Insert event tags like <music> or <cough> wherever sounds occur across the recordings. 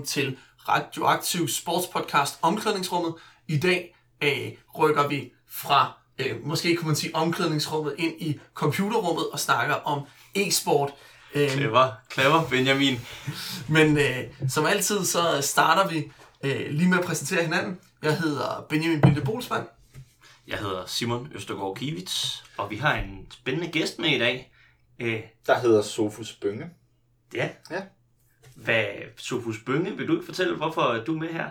Velkommen til Radioaktiv Sportspodcast Omklædningsrummet. I dag øh, rykker vi fra, øh, måske kunne man sige omklædningsrummet, ind i computerrummet og snakker om e-sport. Øh, Clever, clever, Benjamin. men øh, som altid så starter vi øh, lige med at præsentere hinanden. Jeg hedder Benjamin Bilde Bolsmann. Jeg hedder Simon Østergaard Kivits, og vi har en spændende gæst med i dag. Øh, Der hedder Sofus Bønge. ja. Ja. Hvad, Sofus Bønge, vil du ikke fortælle, hvorfor du er med her?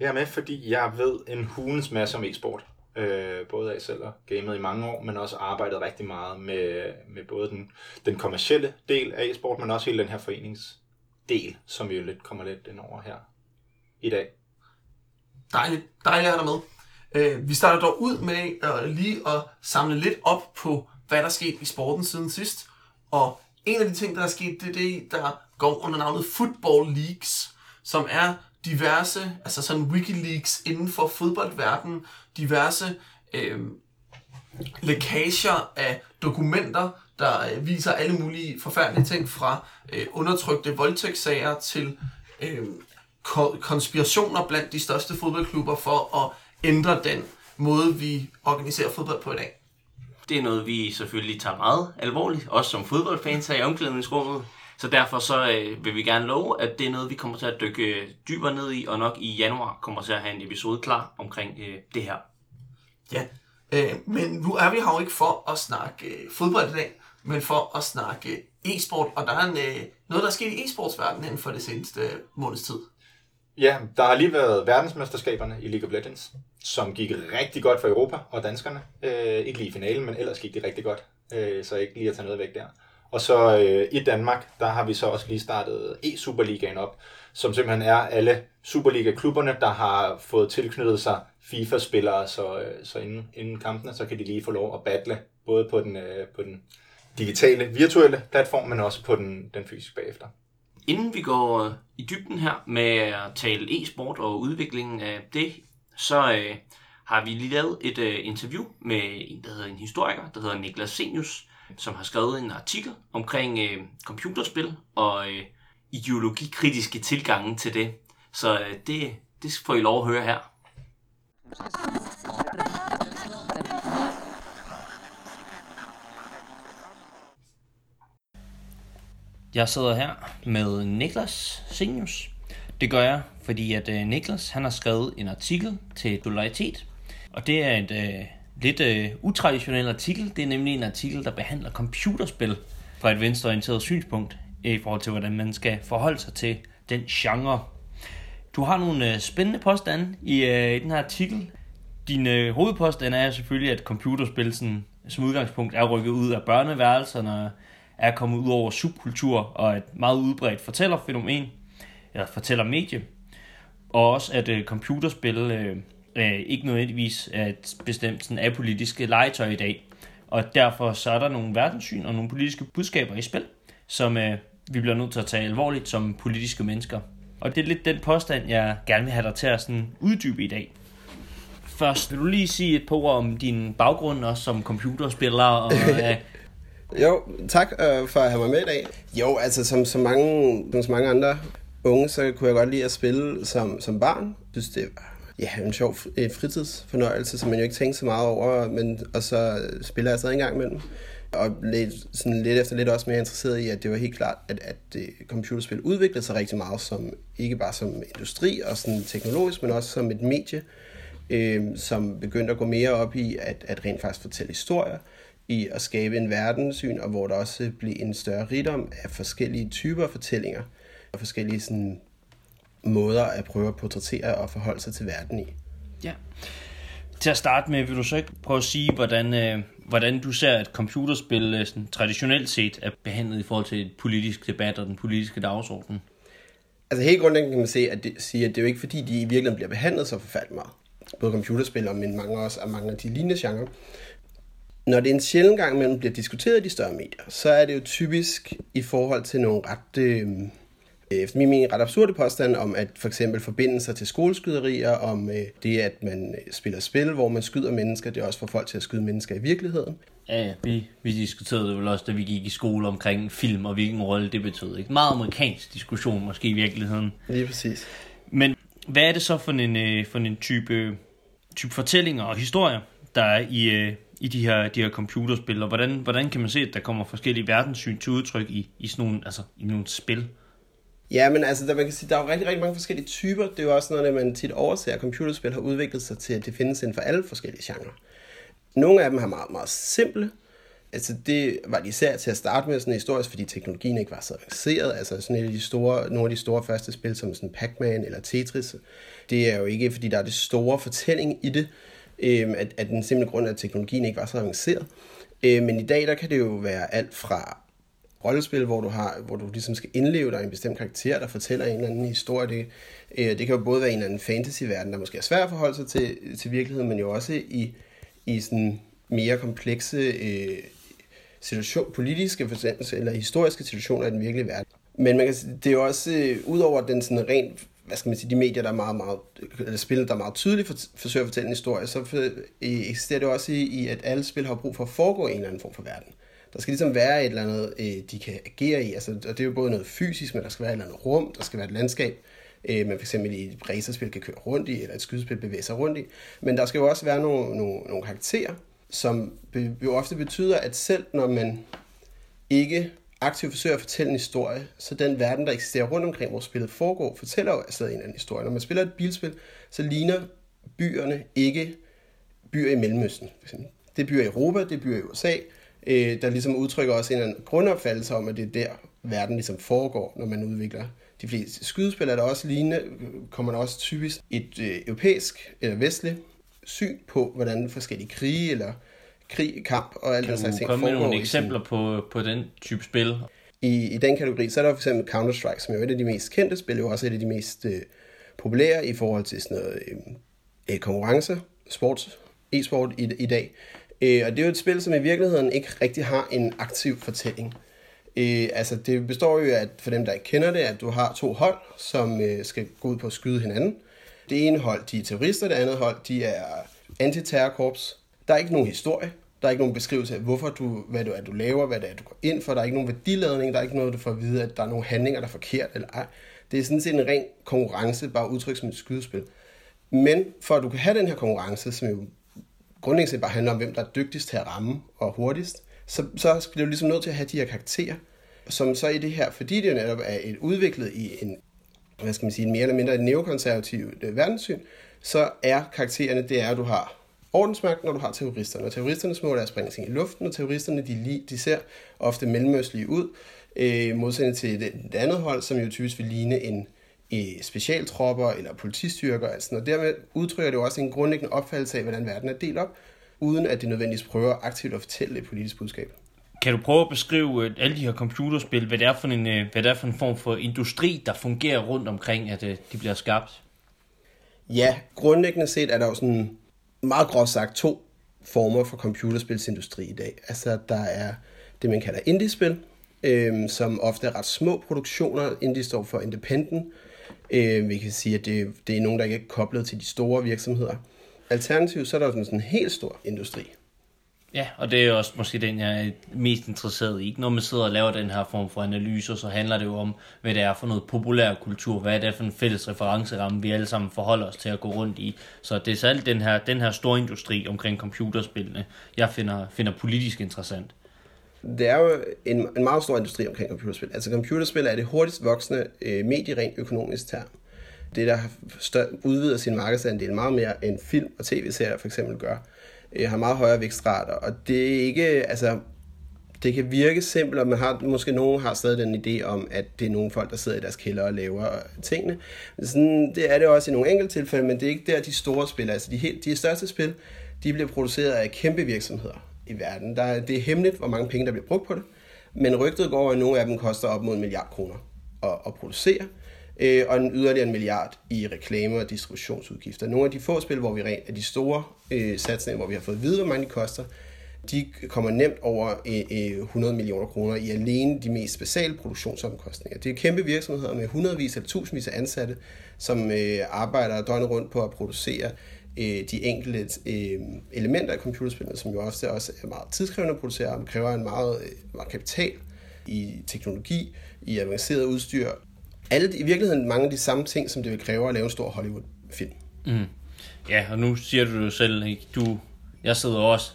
Jeg er med, fordi jeg ved en hulens masse om e-sport. Øh, både af selv og gamet i mange år, men også arbejdet rigtig meget med, med både den, den kommercielle del af e-sport, men også hele den her foreningsdel, som vi jo lidt kommer lidt ind over her i dag. Dejligt, dejligt at have dig med. Øh, vi starter dog ud med øh, lige at samle lidt op på, hvad der er sket i sporten siden sidst. Og en af de ting, der er sket, det er det, der går under navnet Football Leagues, som er diverse, altså sådan Wikileaks inden for fodboldverdenen, diverse øh, lækager af dokumenter, der øh, viser alle mulige forfærdelige ting fra øh, undertrykte voldtægtssager til øh, ko- konspirationer blandt de største fodboldklubber for at ændre den måde, vi organiserer fodbold på i dag. Det er noget, vi selvfølgelig tager meget alvorligt, også som fodboldfans her i omklædningsrummet. Så derfor så øh, vil vi gerne love, at det er noget, vi kommer til at dykke øh, dybere ned i, og nok i januar kommer til at have en episode klar omkring øh, det her. Ja, øh, men nu er vi her jo ikke for at snakke øh, fodbold i dag, men for at snakke øh, e-sport, og der er en, øh, noget, der er sket i e-sportsverdenen inden for det seneste øh, måneds tid. Ja, der har lige været verdensmesterskaberne i League of Legends, som gik rigtig godt for Europa og danskerne. Øh, ikke lige i finalen, men ellers gik det rigtig godt, øh, så ikke lige at tage noget væk der. Og så øh, i Danmark, der har vi så også lige startet e-Superligaen op, som simpelthen er alle Superliga-klubberne, der har fået tilknyttet sig FIFA-spillere, så, øh, så inden, inden kampene, så kan de lige få lov at battle, både på den, øh, på den digitale, virtuelle platform, men også på den, den fysiske bagefter. Inden vi går øh, i dybden her med at tale e-sport og udviklingen af det, så øh, har vi lige lavet et øh, interview med en, der hedder en historiker, der hedder Niklas Senius, som har skrevet en artikel omkring øh, computerspil og øh, ideologikritiske tilgange til det. Så øh, det, det får I lov at høre her. Jeg sidder her med Niklas Senius. Det gør jeg, fordi at øh, Niklas han har skrevet en artikel til Dolaritet. Og det er et øh, lidt øh, utraditionel artikel. Det er nemlig en artikel, der behandler computerspil fra et venstreorienteret synspunkt i forhold til, hvordan man skal forholde sig til den genre. Du har nogle øh, spændende påstande i, øh, i den her artikel. Din øh, hovedpåstand er selvfølgelig, at computerspil sådan, som udgangspunkt er rykket ud af børneværelserne, er kommet ud over subkultur og et meget udbredt fortællerfænomen, eller fortællermedie. Og også at øh, computerspil øh, øh, ikke nødvendigvis er et bestemt sådan, apolitiske legetøj i dag. Og derfor så er der nogle verdenssyn og nogle politiske budskaber i spil, som øh, vi bliver nødt til at tage alvorligt som politiske mennesker. Og det er lidt den påstand, jeg gerne vil have dig til at sådan uddybe i dag. Først vil du lige sige et par ord om din baggrund også som computerspiller og <laughs> øh, Jo, tak øh, for at have mig med i dag. Jo, altså som så mange, som så mange andre unge, så kunne jeg godt lide at spille som, som barn. Jeg synes, det var ja, en sjov fr- fritidsfornøjelse, som man jo ikke tænker så meget over, men, og så spiller jeg stadig en gang imellem. Og lidt, sådan lidt efter lidt også mere interesseret i, at det var helt klart, at, at øh, computerspil udviklede sig rigtig meget, som, ikke bare som industri og sådan teknologisk, men også som et medie, øh, som begyndte at gå mere op i at, at rent faktisk fortælle historier, i at skabe en verdenssyn, og hvor der også blev en større rigdom af forskellige typer fortællinger, og forskellige sådan, måder at prøve at portrættere og forholde sig til verden i. Ja. Til at starte med, vil du så ikke prøve at sige, hvordan, øh, hvordan du ser, at computerspil øh, sådan, traditionelt set er behandlet i forhold til et politisk debat og den politiske dagsorden? Altså helt grundlæggende kan man se, at det, sige, at det er jo ikke fordi, de i virkeligheden bliver behandlet så forfærdeligt meget. Både computerspil og men mange også af mange af de lignende genrer. Når det er en sjældent gang imellem bliver diskuteret i de større medier, så er det jo typisk i forhold til nogle ret, øh, efter min mening, ret absurde påstande om, at for eksempel forbindelser til skoleskyderier, om øh, det, at man øh, spiller spil, hvor man skyder mennesker, det er også for folk til at skyde mennesker i virkeligheden. Ja, vi, vi diskuterede det vel også, da vi gik i skole omkring film og hvilken rolle det betød. Ikke? Meget amerikansk diskussion måske i virkeligheden. Lige præcis. Men hvad er det så for en, øh, for en type, type fortællinger og historier, der er i, øh, i de her, de her computerspil, og hvordan, hvordan kan man se, at der kommer forskellige verdenssyn til udtryk i, i sådan nogle, altså, i nogle spil? Ja, men altså, der, man kan sige, der er jo rigtig, rigtig mange forskellige typer. Det er jo også noget, at man tit overser, at computerspil har udviklet sig til, at det findes inden for alle forskellige genrer. Nogle af dem har meget, meget simple. Altså, det var de især til at starte med sådan historisk, fordi teknologien ikke var så avanceret. Altså, sådan et af de store, nogle af de store første spil, som sådan Pac-Man eller Tetris, det er jo ikke, fordi der er det store fortælling i det, øh, at, at den simple grund er, at teknologien ikke var så avanceret. Øh, men i dag, der kan det jo være alt fra rollespil, hvor du, har, hvor du ligesom skal indleve dig i en bestemt karakter, der fortæller en eller anden historie. Det, øh, det kan jo både være en eller anden fantasy-verden, der måske er svær at forholde sig til, til virkeligheden, men jo også i, i sådan mere komplekse øh, situation, politiske eller historiske situationer i den virkelige verden. Men man kan, det er jo også, øh, udover den sådan rent hvad skal man sige, de medier, der er meget, meget, eller spil, der er meget tydeligt for, forsøger at fortælle en historie, så for, øh, eksisterer det også i, i, at alle spil har brug for at foregå i en eller anden form for verden. Der skal ligesom være et eller andet, øh, de kan agere i, altså, og det er jo både noget fysisk, men der skal være et eller andet rum, der skal være et landskab, øh, man for eksempel i et racerspil kan køre rundt i, eller et skydespil bevæge sig rundt i. Men der skal jo også være nogle, nogle, nogle karakterer, som jo ofte betyder, at selv når man ikke aktivt forsøger at fortælle en historie, så den verden, der eksisterer rundt omkring, hvor spillet foregår, fortæller jo stadig en anden historie. Når man spiller et bilspil, så ligner byerne ikke byer i Mellemøsten. Det er byer i Europa, det er byer i USA, øh, der ligesom udtrykker også en eller anden grundopfattelse om, at det er der, verden ligesom foregår, når man udvikler de fleste skydespil. Er der også lignende, kommer der også typisk et øh, europæisk eller vestligt syn på, hvordan forskellige krige eller krig, kamp og alt Kan den slags du ting komme med nogle eksempler på, på den type spil? i, i den kategori, så er der for eksempel Counter-Strike, som er et af de mest kendte spil, jo også et af de mest øh, populære i forhold til sådan noget øh, konkurrence, sport, e-sport i, i dag. Øh, og det er jo et spil, som i virkeligheden ikke rigtig har en aktiv fortælling. Øh, altså det består jo af, for dem der ikke kender det, at du har to hold, som øh, skal gå ud på at skyde hinanden. Det ene hold, de er terrorister, det andet hold, de er antiterrorkorps. Der er ikke nogen historie. Der er ikke nogen beskrivelse af, hvorfor du, hvad du er, du laver, hvad det er, du går ind for. Der er ikke nogen værdiladning. Der er ikke noget, du får at vide, at der er nogle handlinger, der er forkert eller ej. Det er sådan set en ren konkurrence, bare udtrykt som et skydespil. Men for at du kan have den her konkurrence, som jo grundlæggende set bare handler om, hvem der er dygtigst til at ramme og hurtigst, så, så bliver du ligesom nødt til at have de her karakterer, som så i det her, fordi det jo netop er et udviklet i en, hvad skal man sige, en mere eller mindre neokonservativ neokonservativt verdenssyn, så er karaktererne, det er, at du har ordensmagt, når du har terroristerne. Og terroristernes mål er at springe ting i luften, og terroristerne de, de ser ofte mellemøstlige ud, øh, modsætning til det, det andet hold, som jo typisk vil ligne en øh, specialtropper eller politistyrker. Altså, og dermed udtrykker det jo også en grundlæggende opfattelse af, hvordan verden er delt op, uden at det nødvendigvis prøver aktivt at fortælle et politisk budskab. Kan du prøve at beskrive øh, alle de her computerspil, hvad det er for en, øh, hvad det er for en form for industri, der fungerer rundt omkring, at øh, de bliver skabt? Ja, grundlæggende set er der jo sådan meget groft sagt to former for computerspilsindustri i dag. Altså der er det, man kalder indie-spil, øh, som ofte er ret små produktioner. Indie står for independent. Øh, vi kan sige, at det, det er nogen, der ikke er koblet til de store virksomheder. Alternativt så er der sådan en helt stor industri. Ja, og det er også måske den, jeg er mest interesseret i. Når man sidder og laver den her form for analyser, så handler det jo om, hvad det er for noget populær kultur, hvad det er for en fælles referenceramme, vi alle sammen forholder os til at gå rundt i. Så det er særligt den her, den her store industri omkring computerspillene, jeg finder, finder politisk interessant. Det er jo en, en meget stor industri omkring computerspil. Altså computerspil er det hurtigst voksende øh, medie rent økonomisk term. Det, der stør, udvider sin markedsandel meget mere end film og tv-serier for eksempel gør. øh, har meget højere vækstrater, og det er ikke, altså, det kan virke simpelt, og man har, måske nogen har stadig den idé om, at det er nogle folk, der sidder i deres kælder og laver tingene. Sådan, det er det også i nogle enkelte tilfælde, men det er ikke der, de store spil, altså de, helt, de største spil, de bliver produceret af kæmpe virksomheder i verden. Der det er hemmeligt, hvor mange penge, der bliver brugt på det, men rygtet går, at nogle af dem koster op mod en milliard kroner at, at producere, øh, og en yderligere en milliard i reklame og distributionsudgifter. Nogle af de få spil, hvor vi rent af de store øh, satsninger, hvor vi har fået at vide, hvor mange de koster, de kommer nemt over øh, øh 100 millioner kroner i alene de mest basale produktionsomkostninger. Det er kæmpe virksomheder med hundredvis eller tusindvis af ansatte, som øh, arbejder døgnet rundt på at producere øh, de enkelte øh, elementer af computerspillet, som jo ofte også er meget tidskrævende at producere, og kræver en meget, øh, meget kapital i teknologi, i avanceret udstyr. Alle, I virkeligheden mange af de samme ting, som det vil kræve at lave en stor Hollywood-film. Mm. Ja, og nu siger du jo selv, ikke? Du, jeg sidder også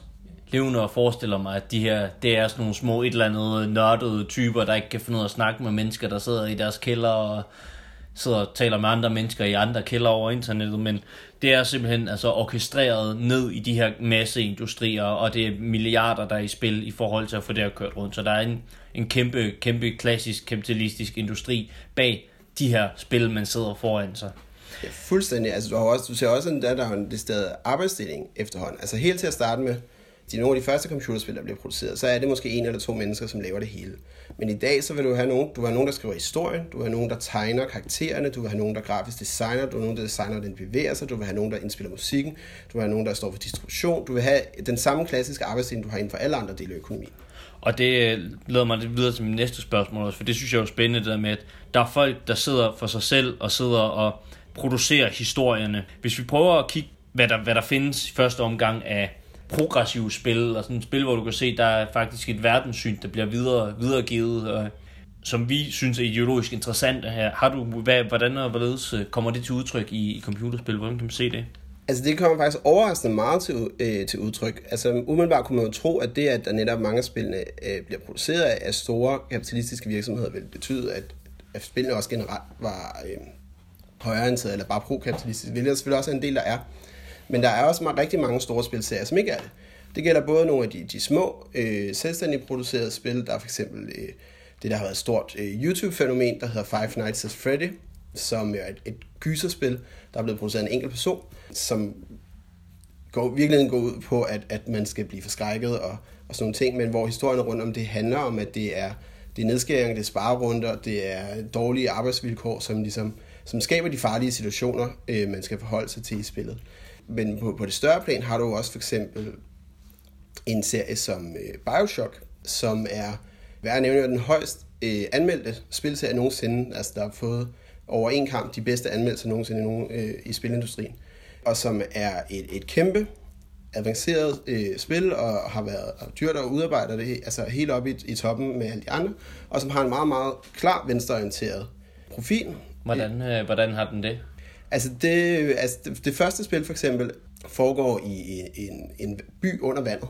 levende og forestiller mig, at de her, det er sådan nogle små et eller andet nørdede typer, der ikke kan finde ud af at snakke med mennesker, der sidder i deres kælder og sidder og taler med andre mennesker i andre kælder over internettet, men det er simpelthen altså orkestreret ned i de her masseindustrier, og det er milliarder, der er i spil i forhold til at få det her kørt rundt. Så der er en, en kæmpe, kæmpe klassisk kapitalistisk industri bag de her spil, man sidder foran sig. Ja, fuldstændig. Altså, du, har også, du ser også, at der er en sted arbejdsdeling efterhånden. Altså helt til at starte med, de nogle af de første computerspil, der bliver produceret, så er det måske en eller to mennesker, som laver det hele. Men i dag, så vil du have nogen, du vil have nogen, der skriver historien, du vil have nogen, der tegner karaktererne, du vil have nogen, der grafisk designer, du vil have nogen, der designer, den bevæger sig, du vil have nogen, der indspiller musikken, du vil have nogen, der står for distribution, du vil have den samme klassiske arbejdsdeling, du har inden for alle andre dele af økonomien. Og det øh, leder mig lidt videre til min næste spørgsmål også, for det synes jeg er jo spændende, det der med, at der er folk, der sidder for sig selv og sidder og producerer historierne. Hvis vi prøver at kigge, hvad der, hvad der findes i første omgang af progressive spil, og sådan et spil, hvor du kan se, der er faktisk et verdenssyn, der bliver videre, videregivet, og, som vi synes er ideologisk interessant her. Har du, hvad, hvordan og hvorledes øh, kommer det til udtryk i, i computerspil? Hvordan kan man se det? Altså det kommer faktisk overraskende meget til, øh, til udtryk. Altså umiddelbart kunne man jo tro, at det, at der netop mange af spillene øh, bliver produceret af store kapitalistiske virksomheder, vil betyde, at, at spillene også generelt var øh, højreorienterede eller bare pro-kapitalistiske, hvilket selvfølgelig også er en del, der er. Men der er også rigtig mange store spilserier, som ikke er det. Det gælder både nogle af de, de små, øh, selvstændigt producerede spil. Der er for eksempel øh, det, der har været et stort øh, YouTube-fænomen, der hedder Five Nights at Freddy, som er et, et gyserspil, der er blevet produceret af en enkelt person, som går, virkelig går ud på, at, at man skal blive forskrækket og, og sådan nogle ting, men hvor historien rundt om det handler om, at det er, det er nedskæringer, det er sparerunder, det er dårlige arbejdsvilkår, som, ligesom, som skaber de farlige situationer, øh, man skal forholde sig til i spillet. Men på, på det større plan har du også for eksempel en serie som øh, Bioshock, som er, hvad jeg nævner, den højst øh, anmeldte spilserie nogensinde. Altså, der har fået over en kamp de bedste anmeldelser nogensinde i, nogen, øh, i spilindustrien. Og som er et, et kæmpe avanceret øh, spil, og har været dyrt at udarbejde det, altså helt oppe i, i toppen med alle de andre, og som har en meget, meget klar venstreorienteret profil. Hvordan, øh, hvordan har den det? Altså det, altså det, det første spil for eksempel foregår i, en, en by under vandet.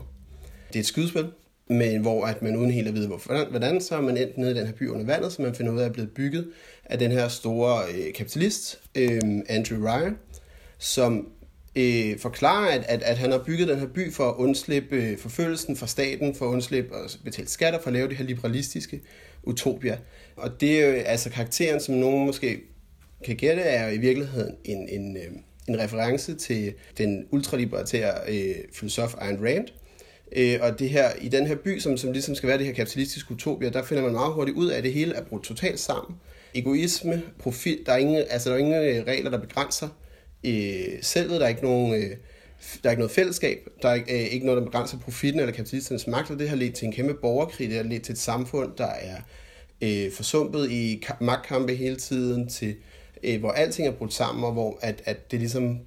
Det er et skydespil, men hvor at man uden helt at vide, hvorfor, hvordan, så er man endt nede i den her by under vandet, så man finder ud af at blive bygget af den her store øh, kapitalist, øh, Andrew Ryan, som øh, forklarer, at, at, at han har bygget den her by for at undslippe øh, forfølgelsen fra staten, for at undslippe at betale skatter, for at lave det her liberalistiske utopia. Og det er jo altså karakteren, som nogen måske kan er i virkeligheden en, en, øh, en reference til den ultralibertære øh, filosof Ayn Rand. Øh, og det her, i den her by, som, som ligesom skal være det her kapitalistiske utopia, der finder man meget hurtigt ud af, at det hele er brudt totalt sammen. Egoisme, profit, der er ingen, altså der er ingen øh, regler, der begrænser øh, selvet, der er ikke nogen... Øh, der er ikke noget fællesskab, der er ikke, øh, ikke noget, der begrænser profitten eller kapitalisternes magt, og det har ledt til en kæmpe borgerkrig, det har ledt til et samfund, der er øh, forsumpet i magtkampe hele tiden, til øh, hvor alting er brudt sammen, og hvor at, at det ligesom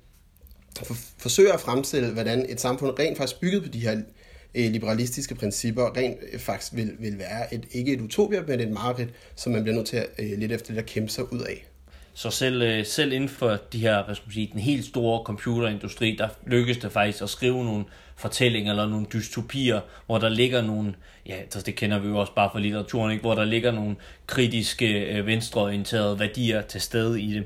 for, forsøger at fremstille, hvordan et samfund rent faktisk bygget på de her øh, liberalistiske principper, rent øh, faktisk vil, vil være et, ikke et utopia, men et mareridt, som man bliver nødt til at øh, lidt efter det at kæmpe sig ud af. Så selv, øh, selv inden for de her, hvad skal man sige, den helt store computerindustri, der lykkes det faktisk at skrive nogle fortællinger eller nogle dystopier, hvor der ligger nogle, ja, altså, det kender vi jo også bare fra litteraturen, ikke? hvor der ligger nogle kritiske, øh, venstreorienterede værdier til stede i det.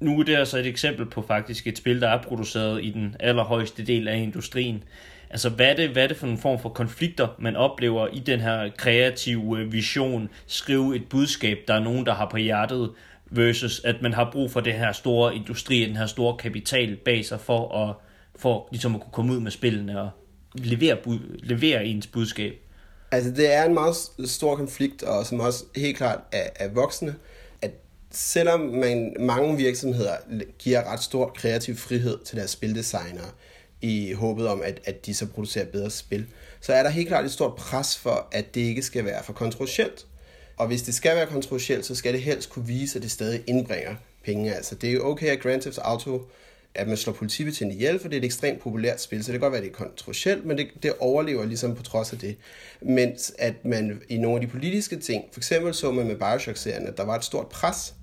Nu er det altså et eksempel på faktisk et spil, der er produceret i den allerhøjeste del af industrien. Altså, hvad er, det, hvad er det for en form for konflikter, man oplever i den her kreative øh, vision, skrive et budskab, der er nogen, der har på hjertet, versus at man har brug for det her store industri, den her store kapital bag sig for at, for ligesom at kunne komme ud med spillene og levere, levere ens budskab. Altså, det er en meget stor konflikt, og som også helt klart er, er voksende, at selvom man, mange virksomheder giver ret stor kreativ frihed til deres spildesignere, i håbet om, at, at de så producerer bedre spil, så er der helt klart et stort pres for, at det ikke skal være for kontroversielt. Og hvis det skal være kontroversielt, så skal det helst kunne vise, at det stadig indbringer penge. Altså, det er jo okay, at Grand Theft Auto at man slår politibetjente ihjel, for det er et ekstremt populært spil, så det kan godt være, at det er kontroversielt, men det, det overlever ligesom på trods af det. Mens at man i nogle af de politiske ting, for eksempel så man med Bioshock-serien, at der var et stort pres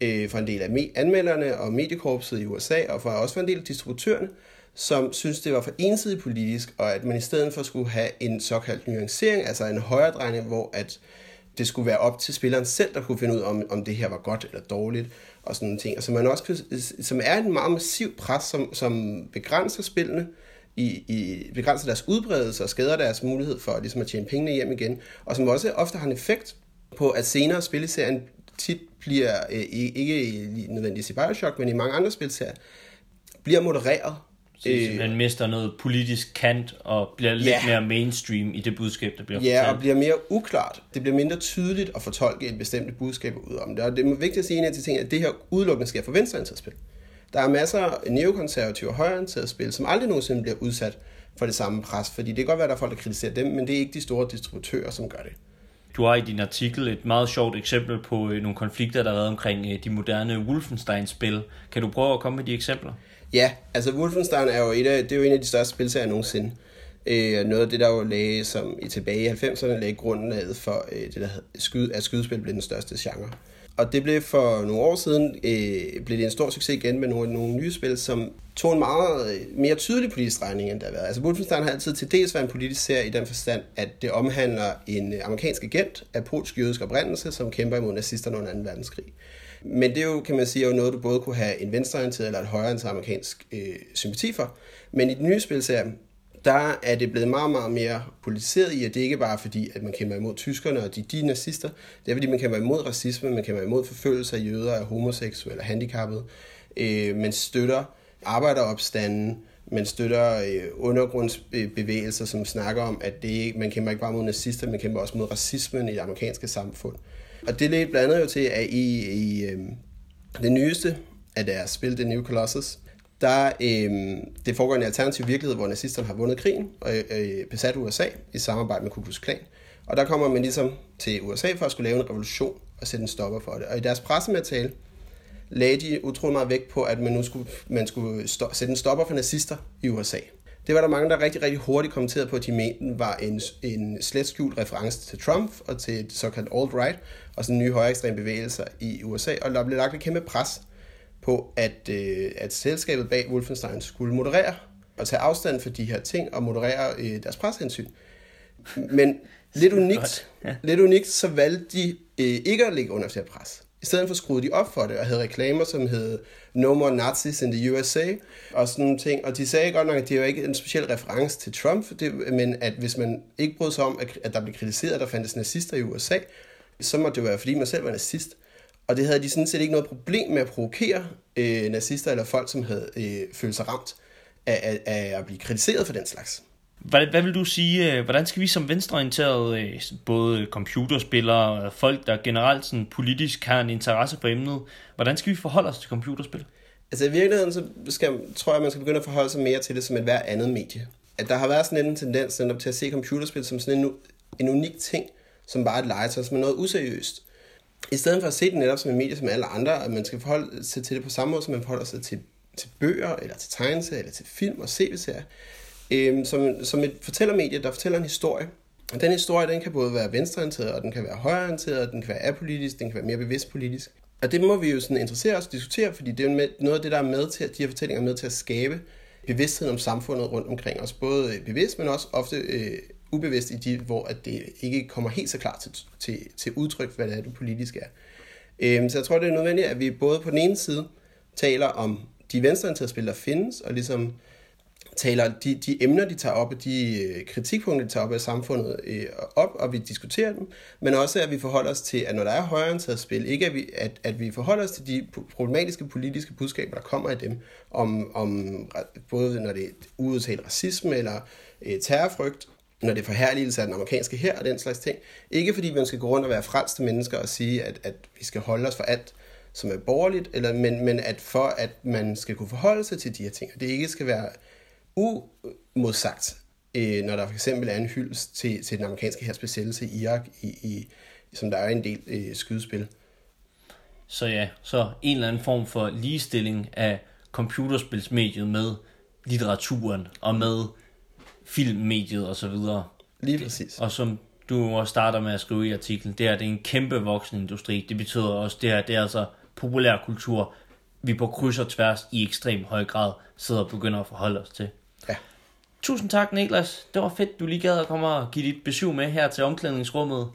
øh, for en del af anmelderne og mediekorpset i USA, og for også for en del af distributørerne, som synes, det var for ensidigt politisk, og at man i stedet for skulle have en såkaldt nuancering, altså en højre drejning, hvor at det skulle være op til spilleren selv, der kunne finde ud af, om, om det her var godt eller dårligt, og sådan nogle ting. Og man også kan, som er en meget massiv pres, som, som begrænser spillene, i, i, begrænser deres udbredelse og skader deres mulighed for ligesom at tjene pengene hjem igen, og som også ofte har en effekt på, at senere spilleserien tit bliver, øh, ikke nødvendigvis i Bioshock, men i mange andre spilserier, bliver modereret så øh, mister noget politisk kant og bliver lidt ja. mere mainstream i det budskab, der bliver Ja, og bliver mere uklart. Det bliver mindre tydeligt at fortolke et bestemt budskab ud om det. Og det er vigtigt at sige en af de ting, at det her udelukkende sker for venstreorienterede spil. Der er masser af neokonservative og højreorienterede spil, som aldrig nogensinde bliver udsat for det samme pres, fordi det kan godt være, at der er folk, der kritiserer dem, men det er ikke de store distributører, som gør det. Du har i din artikel et meget sjovt eksempel på øh, nogle konflikter, der har været omkring øh, de moderne Wolfenstein-spil. Kan du prøve at komme med de eksempler? Ja, altså Wolfenstein er jo, et af, det er jo en af de største spilserier nogensinde. Øh, noget af det, der jo lagde, som i tilbage i 90'erne lagde grundlaget for, øh, det der skyd, at skydespil blev den største genre. Og det blev for nogle år siden øh, blev det en stor succes igen med nogle, nogle nye spil, som tog en meget øh, mere tydelig politisk regning, end der har været. Altså Wolfenstein har altid til dels været en politisk serie i den forstand, at det omhandler en amerikansk agent af polsk-jødisk oprindelse, som kæmper imod nazisterne under 2. verdenskrig. Men det er jo, kan man sige, er jo noget, du både kunne have en venstreorienteret eller en højreorienteret amerikansk øh, sympati for. Men i den nye spilserie, der er det blevet meget, meget mere politiseret i, at det ikke bare er fordi, at man kæmper imod tyskerne og de, de nazister. Det er fordi, man kæmper imod racisme, man kæmper imod forfølgelse af jøder, af homoseksuelle, handicappede. Øh, man støtter arbejderopstanden, man støtter øh, undergrundsbevægelser, som snakker om, at det ikke, man kæmper ikke bare mod nazister, man kæmper også mod racismen i det amerikanske samfund. Og det ledte blandt andet jo til, at i, i øh, det nyeste af deres spil, The New Colossus, der øh, det foregår en alternativ virkelighed, hvor nazisterne har vundet krigen og øh, øh, besat USA i samarbejde med Ku Klux Klan. Og der kommer man ligesom til USA for at skulle lave en revolution og sætte en stopper for det. Og i deres pressemateriale lagde de utrolig meget vægt på, at man nu skulle, man skulle stå, sætte en stopper for nazister i USA. Det var der mange, der rigtig, rigtig hurtigt kommenterede på, at de mente var en, en slet skjult reference til Trump og til det såkaldte alt-right og sådan nye højre ekstreme bevægelser i USA. Og der blev lagt et kæmpe pres på, at, øh, at selskabet bag Wolfenstein skulle moderere og tage afstand for de her ting og moderere øh, deres preshensyn. Men lidt unikt, ja. lidt unikt, så valgte de øh, ikke at lægge under til pres. I stedet for skruede de op for det og havde reklamer, som hed No More Nazis in the USA og sådan nogle ting. Og de sagde godt nok, at det var ikke en speciel reference til Trump, det, men at hvis man ikke brød sig om, at, at der blev kritiseret, at der fandtes nazister i USA, så måtte det være, fordi man selv var nazist. Og det havde de sådan set ikke noget problem med at provokere øh, nazister eller folk, som havde øh, følt sig ramt af, af, af at blive kritiseret for den slags. Hvad, hvad vil du sige, øh, hvordan skal vi som venstreorienterede, øh, både computerspillere og folk, der generelt sådan politisk har en interesse for emnet, hvordan skal vi forholde os til computerspil? Altså i virkeligheden, så skal, tror jeg, man skal begynde at forholde sig mere til det som et hver andet medie. At der har været sådan en tendens til at se computerspil som sådan en, en unik ting, som bare et legetøj, som er noget useriøst. I stedet for at se det netop som en medie som alle andre, at man skal forholde sig til det på samme måde, som man forholder sig til, til bøger, eller til tegneserier, eller til film og tv-serier øh, som, som et fortællermedie, der fortæller en historie. Og den historie, den kan både være venstreorienteret, og den kan være højreorienteret, og den kan være apolitisk, den kan være mere bevidst politisk. Og det må vi jo sådan interessere os og diskutere, fordi det er med, noget af det, der er med til, at de her fortællinger er med til at skabe bevidsthed om samfundet rundt omkring os. Både øh, bevidst, men også ofte øh, ubevidst i de, hvor at det ikke kommer helt så klart til, til, til udtryk, hvad det er, det politisk er. Øh, så jeg tror, det er nødvendigt, at vi både på den ene side taler om de venstreorienterede spil, der findes, og ligesom taler de, de emner, de tager op, og de øh, kritikpunkter, de tager op af samfundet øh, op, og vi diskuterer dem, men også at vi forholder os til, at når der er højreorienteret spil, ikke at vi, at, at vi forholder os til de problematiske politiske budskaber, der kommer i dem, om, om både når det er uudtalt racisme eller øh, terrorfrygt, når det er forhærligelse af den amerikanske her og den slags ting. Ikke fordi man skal gå rundt og være frelste mennesker og sige, at, at vi skal holde os for alt, som er borgerligt, eller, men, men at for at man skal kunne forholde sig til de her ting, og det ikke skal være umodsagt, øh, når der for eksempel er en hyldest til, til den amerikanske her besættelse i Irak, i, i, som der er en del øh, skydespil. Så ja, så en eller anden form for ligestilling af computerspilsmediet med litteraturen og med filmmediet og så videre. Lige præcis. Og som du også starter med at skrive i artiklen, det er, det er en kæmpe voksen industri. Det betyder også, det her, det er altså populærkultur, vi på kryds og tværs i ekstrem høj grad sidder og begynder at forholde os til. Tusind tak, Niklas. Det var fedt, du lige gad at komme og give dit besøg med her til omklædningsrummet.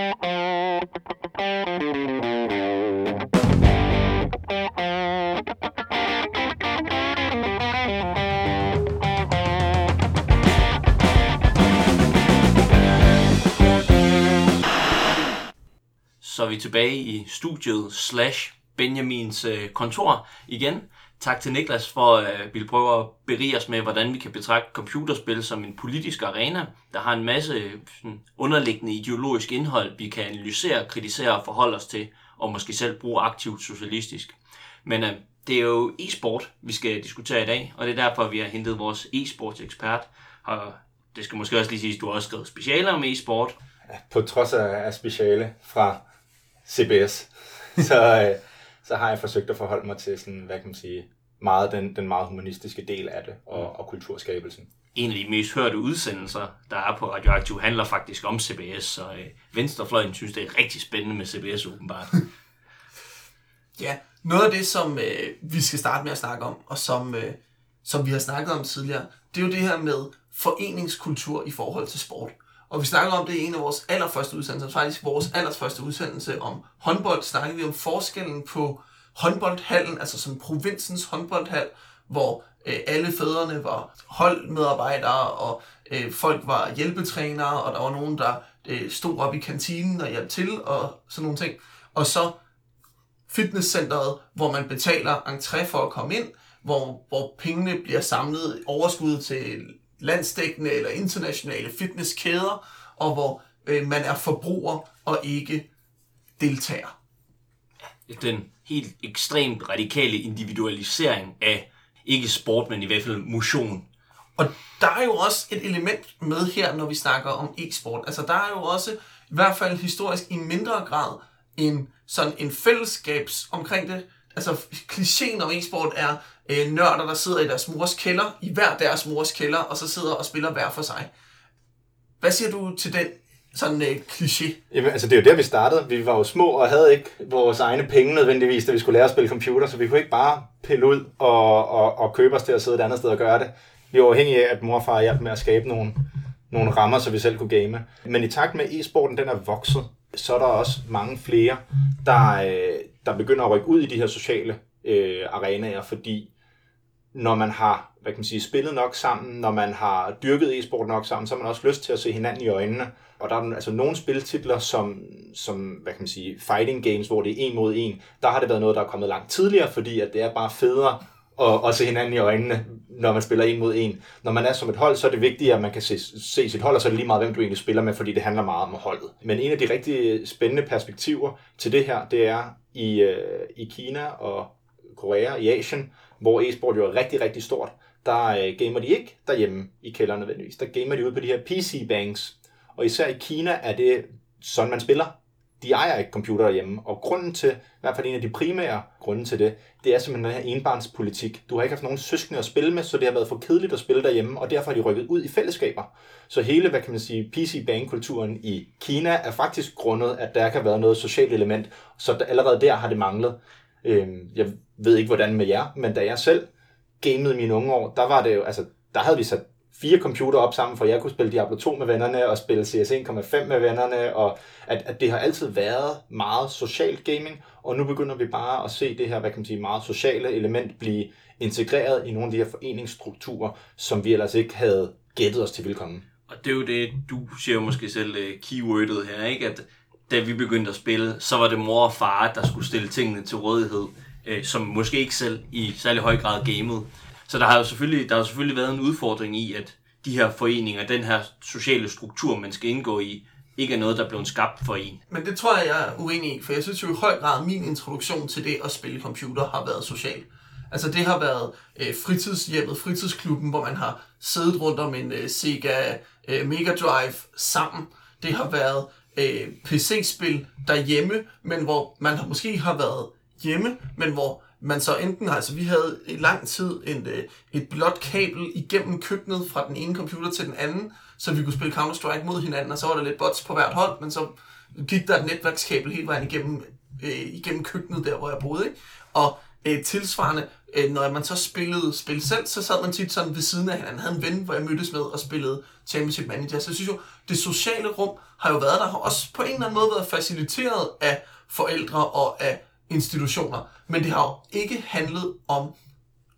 Så er vi tilbage i studiet slash Benjamins øh, kontor igen. Tak til Niklas for øh, at ville prøve at berige os med, hvordan vi kan betragte computerspil som en politisk arena, der har en masse øh, sådan, underliggende ideologisk indhold, vi kan analysere, kritisere og forholde os til, og måske selv bruge aktivt socialistisk. Men øh, det er jo e-sport, vi skal diskutere i dag, og det er derfor, vi har hentet vores e-sportsekspert. Og det skal måske også lige sige, at du har også skrevet specialer om e-sport. På trods af af speciale fra CBS, så, øh, så har jeg forsøgt at forholde mig til sådan, hvad kan man sige, meget den, den meget humanistiske del af det, og, og kulturskabelsen. en af de mest hørte udsendelser, der er på Radioaktiv, handler faktisk om CBS, så øh, Venstrefløjen synes, det er rigtig spændende med CBS åbenbart. <laughs> Ja, noget af det, som øh, vi skal starte med at snakke om, og som, øh, som vi har snakket om tidligere, det er jo det her med foreningskultur i forhold til sport. Og vi snakker om det i en af vores allerførste udsendelser, faktisk vores allerførste udsendelse om håndbold, snakkede vi om forskellen på håndboldhallen, altså som provinsens håndboldhal, hvor øh, alle fædrene var holdmedarbejdere, og øh, folk var hjælpetrænere, og der var nogen, der øh, stod op i kantinen og hjalp til, og sådan nogle ting. Og så fitnesscenteret, hvor man betaler entré for at komme ind, hvor, hvor pengene bliver samlet overskud til landsdækkende eller internationale fitnesskæder, og hvor øh, man er forbruger og ikke deltager. Den helt ekstremt radikale individualisering af, ikke sport, men i hvert fald motion. Og der er jo også et element med her, når vi snakker om e-sport. Altså der er jo også, i hvert fald historisk i mindre grad, en sådan en fællesskabs omkring det. Altså klichéen om e-sport er øh, nørder, der sidder i deres mors kælder, i hver deres mors kælder, og så sidder og spiller hver for sig. Hvad siger du til den sådan øh, kliché? Jamen, altså det er jo der, vi startede. Vi var jo små og havde ikke vores egne penge nødvendigvis, da vi skulle lære at spille computer, så vi kunne ikke bare pille ud og, og, og købe os til at sidde et andet sted og gøre det. Vi var afhængige af, at mor og far hjalp med at skabe nogle, nogle rammer, så vi selv kunne game. Men i takt med e-sporten, den er vokset, så er der også mange flere, der, øh, der begynder at rykke ud i de her sociale øh, arenaer, fordi når man har hvad kan man sige, spillet nok sammen, når man har dyrket e-sport nok sammen, så har man også lyst til at se hinanden i øjnene. Og der er altså nogle spiltitler, som, som hvad kan man sige, fighting games, hvor det er en mod en, der har det været noget, der er kommet langt tidligere, fordi at det er bare federe og, og se hinanden i øjnene, når man spiller en mod en. Når man er som et hold, så er det vigtigt, at man kan se, se sit hold, og så er det lige meget, hvem du egentlig spiller med, fordi det handler meget om holdet. Men en af de rigtig spændende perspektiver til det her, det er i, øh, i Kina og Korea, i Asien, hvor e-sport jo er rigtig, rigtig stort, der øh, gamer de ikke derhjemme i kælderen nødvendigvis. Der gamer de ude på de her PC-banks. Og især i Kina er det sådan, man spiller de ejer ikke computer derhjemme, og grunden til, i hvert fald en af de primære grunde til det, det er simpelthen den her enbarnspolitik. Du har ikke haft nogen søskende at spille med, så det har været for kedeligt at spille derhjemme, og derfor har de rykket ud i fællesskaber. Så hele, hvad kan man sige, PC-banekulturen i Kina er faktisk grundet, at der kan været noget socialt element, så der, allerede der har det manglet. Øhm, jeg ved ikke, hvordan med jer, men da jeg selv gamede mine unge år, der var det jo, altså, der havde vi sat fire computer op sammen, for jeg kunne spille Diablo 2 med vennerne, og spille CS 1.5 med vennerne, og at, at det har altid været meget social gaming, og nu begynder vi bare at se det her, hvad kan man sige, meget sociale element blive integreret i nogle af de her foreningsstrukturer, som vi ellers ikke havde gættet os til velkommen. Og det er jo det, du siger jo måske selv øh, keywordet her, ikke? At da vi begyndte at spille, så var det mor og far, der skulle stille tingene til rådighed, øh, som måske ikke selv i særlig høj grad gamede. Så der har jo selvfølgelig, der har selvfølgelig været en udfordring i, at de her foreninger, den her sociale struktur, man skal indgå i, ikke er noget, der er blevet skabt for en. Men det tror jeg, jeg er uenig i, for jeg synes jo i høj grad, at min introduktion til det at spille computer har været social. Altså det har været øh, fritidshjemmet, fritidsklubben, hvor man har siddet rundt om en øh, Sega øh, Mega Drive sammen. Det har været øh, PC-spil derhjemme, men hvor man har, måske har været hjemme, men hvor man så enten, altså vi havde i lang tid et, øh, et blåt kabel igennem køkkenet fra den ene computer til den anden, så vi kunne spille Counter-Strike mod hinanden, og så var der lidt bots på hvert hold, men så gik der et netværkskabel hele vejen igennem, øh, igennem køkkenet der, hvor jeg boede. Ikke? Og øh, tilsvarende, øh, når man så spillede spil selv, så sad man tit sådan ved siden af hinanden. havde en ven, hvor jeg mødtes med og spillede Championship Manager. Så jeg synes jo, det sociale rum har jo været der, har også på en eller anden måde været faciliteret af forældre og af institutioner. Men det har jo ikke handlet om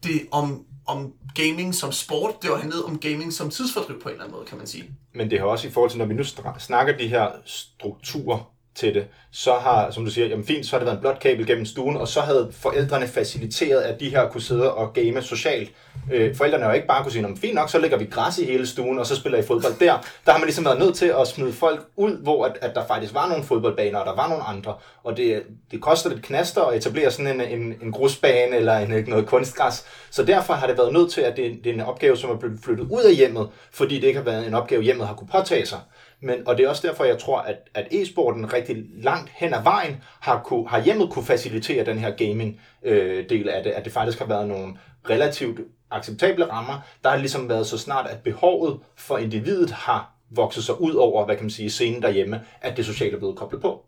det om, om gaming som sport, det har handlet om gaming som tidsfordriv på en eller anden måde, kan man sige. Men det har også i forhold til, når vi nu snakker de her strukturer til det, så har, som du siger, jamen fint, så har det været en blot kabel gennem stuen, og så havde forældrene faciliteret, at de her kunne sidde og game socialt. Øh, forældrene har jo ikke bare kunne sige, jamen fint nok, så lægger vi græs i hele stuen, og så spiller I fodbold der. Der har man ligesom været nødt til at smide folk ud, hvor at, at der faktisk var nogle fodboldbaner, og der var nogle andre. Og det, det koster lidt knaster at etablere sådan en, en, en grusbane eller en, noget kunstgræs. Så derfor har det været nødt til, at det, det er en opgave, som er blevet flyttet ud af hjemmet, fordi det ikke har været en opgave, hjemmet har kunne påtage sig. Men, og det er også derfor, jeg tror, at, at e-sporten rigtig langt hen ad vejen har, kunne, har hjemmet kunne facilitere den her gaming-del øh, af det, at det faktisk har været nogle relativt acceptable rammer. Der har ligesom været så snart, at behovet for individet har vokset sig ud over, hvad kan man sige, scenen derhjemme, at det sociale er blevet koblet på.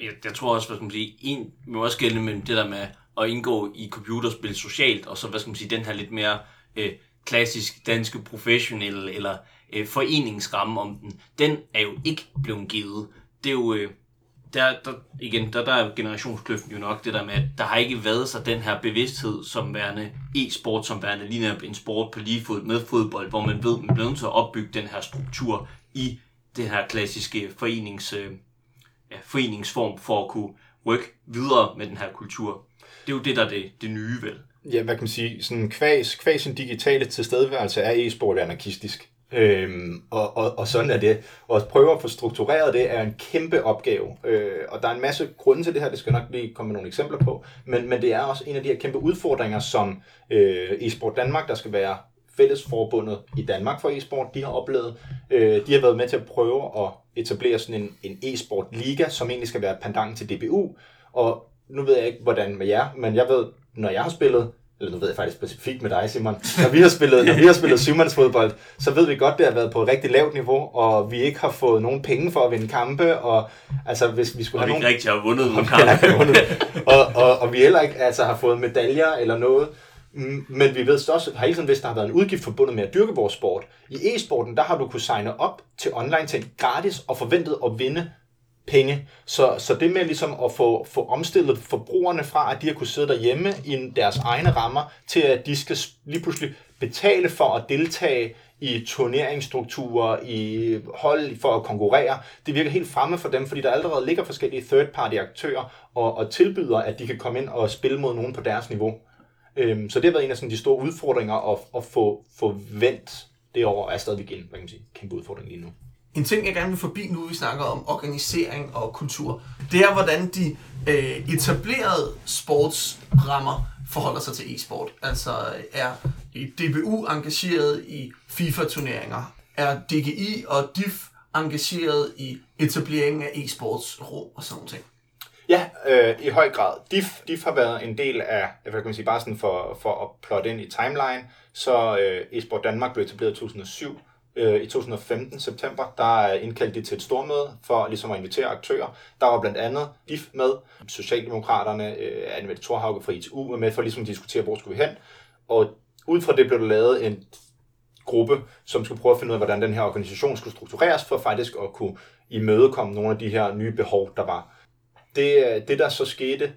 Jeg, jeg tror også, hvad skal man sige, en må også gælde med det der med at indgå i computerspil socialt, og så, hvad skal man sige, den her lidt mere øh, klassisk danske professionelle, eller øh, foreningsramme om den, den er jo ikke blevet givet. Det er jo, øh, der, der, igen, der, der er generationskløften jo nok det der med, at der har ikke været så den her bevidsthed som værende e-sport, som værende lige en sport på lige fod med fodbold, hvor man ved, man bliver nødt til at opbygge den her struktur i den her klassiske forenings, øh, ja, foreningsform for at kunne rykke videre med den her kultur. Det er jo det, der er det, det nye, vel? Ja, hvad kan man sige, sådan kvæs, kvæs en digitale tilstedeværelse er e-sport anarkistisk. Øhm, og, og, og sådan er det. Og at prøve at få struktureret det er en kæmpe opgave. Øh, og der er en masse grunde til det her, det skal nok lige komme med nogle eksempler på. Men, men det er også en af de her kæmpe udfordringer, som øh, eSport Danmark, der skal være fællesforbundet i Danmark for e-sport, de har oplevet. Øh, de har været med til at prøve at etablere sådan en, en e-sport liga, som egentlig skal være pandang til DBU. Og nu ved jeg ikke, hvordan med jer, men jeg ved, når jeg har spillet, eller nu ved jeg faktisk specifikt med dig, Simon, når vi har spillet, når vi har spillet syvmandsfodbold, så ved vi godt, det har været på et rigtig lavt niveau, og vi ikke har fået nogen penge for at vinde kampe, og altså hvis vi skulle og have vi nogen... ikke rigtig har vundet <laughs> nogen kampe. kampe. og, og, og vi heller ikke altså, har fået medaljer eller noget, Mm, men vi ved også, har hele tiden vidst, der har været en udgift forbundet med at dyrke vores sport. I e-sporten, der har du kunne signe op til online ting gratis og forventet at vinde penge. Så, så det med ligesom at få, få omstillet forbrugerne fra, at de har kunnet sidde derhjemme i deres egne rammer, til at de skal lige pludselig betale for at deltage i turneringsstrukturer, i hold for at konkurrere. Det virker helt fremme for dem, fordi der allerede ligger forskellige third-party aktører og, og tilbyder, at de kan komme ind og spille mod nogen på deres niveau. Øhm, så det har været en af sådan, de store udfordringer at, at få, få vendt det over, er stadigvæk en hvad kan man sige, kæmpe udfordring lige nu. En ting, jeg gerne vil forbi nu, vi snakker om organisering og kultur, det er, hvordan de øh, etablerede sportsrammer forholder sig til e-sport. Altså er DBU engageret i FIFA-turneringer? Er DGI og DIF engageret i etableringen af e-sports rum og sådan noget. ting. Ja, øh, i høj grad. DIF, DIF har været en del af, hvad kan man sige, bare sådan for, for at plotte ind i timeline, så øh, eSport Danmark blev etableret i 2007. Øh, I 2015, september, der indkaldte de til et stormøde for ligesom at invitere aktører. Der var blandt andet DIF med, Socialdemokraterne, øh, Annemette Thorhauge fra ITU var med for ligesom at diskutere, hvor skulle vi hen. Og ud fra det blev der lavet en gruppe, som skulle prøve at finde ud af, hvordan den her organisation skulle struktureres, for faktisk at kunne imødekomme nogle af de her nye behov, der var. Det, øh, det der så skete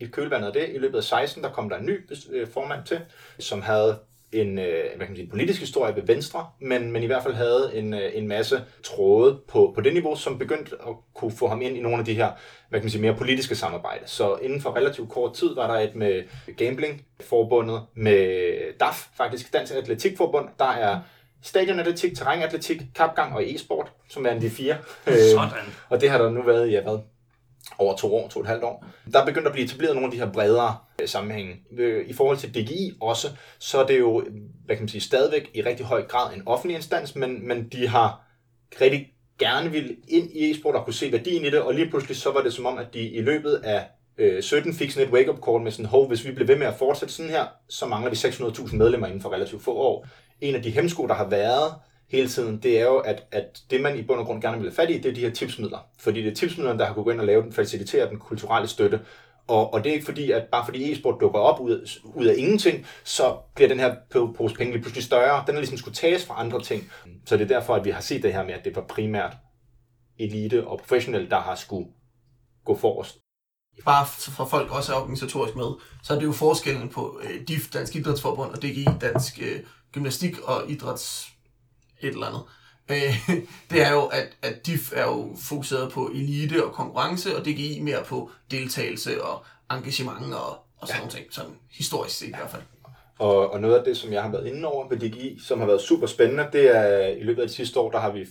i kølvandet af det, i løbet af 16, der kom der en ny øh, formand til, som havde en øh, hvad kan man sige, politisk historie ved Venstre, men, men i hvert fald havde en, øh, en masse tråde på, på det niveau, som begyndte at kunne få ham ind i nogle af de her hvad kan man sige, mere politiske samarbejde. Så inden for relativt kort tid var der et med Gambling, forbundet med DAF, faktisk Dansk Atletikforbund. Der er stadionatletik, terrænatletik, kapgang og e-sport, som er de fire. <laughs> Sådan. og det har der nu været i, ja, hvad, over to år, to og et halvt år. Der er begyndt at blive etableret nogle af de her bredere øh, sammenhænge. Øh, I forhold til DGI også, så er det jo, hvad kan man sige, stadigvæk i rigtig høj grad en offentlig instans, men, men de har rigtig gerne vil ind i e-sport og kunne se værdien i det, og lige pludselig så var det som om, at de i løbet af øh, 17 fik sådan et wake-up call med sådan, hov, hvis vi bliver ved med at fortsætte sådan her, så mangler vi 600.000 medlemmer inden for relativt få år. En af de hemsko, der har været hele tiden, det er jo, at, at det man i bund og grund gerne vil have fat i, det er de her tipsmidler. Fordi det er tipsmidlerne, der har kunnet gå ind og lave den, facilitere den kulturelle støtte. Og, og det er ikke fordi, at bare fordi e-sport dukker op ud, ud af ingenting, så bliver den her pose penge lige pludselig større. Den er ligesom skulle tages fra andre ting. Så det er derfor, at vi har set det her med, at det var primært elite og professionelle, der har skulle gå forrest. Bare for folk også er organisatorisk med, så er det jo forskellen på øh, DIF, Dansk Idrætsforbund, og DGI, Dansk øh, Gymnastik og Idræts et eller andet. Øh, <laughs> det er jo, at, at DIF er jo fokuseret på elite og konkurrence, og DGI mere på deltagelse og engagement og, og sådan ja. ting, sådan historisk set i hvert fald. Og, og noget af det, som jeg har været inde over ved DGI, som har været super spændende, det er i løbet af de sidste år, der har vi,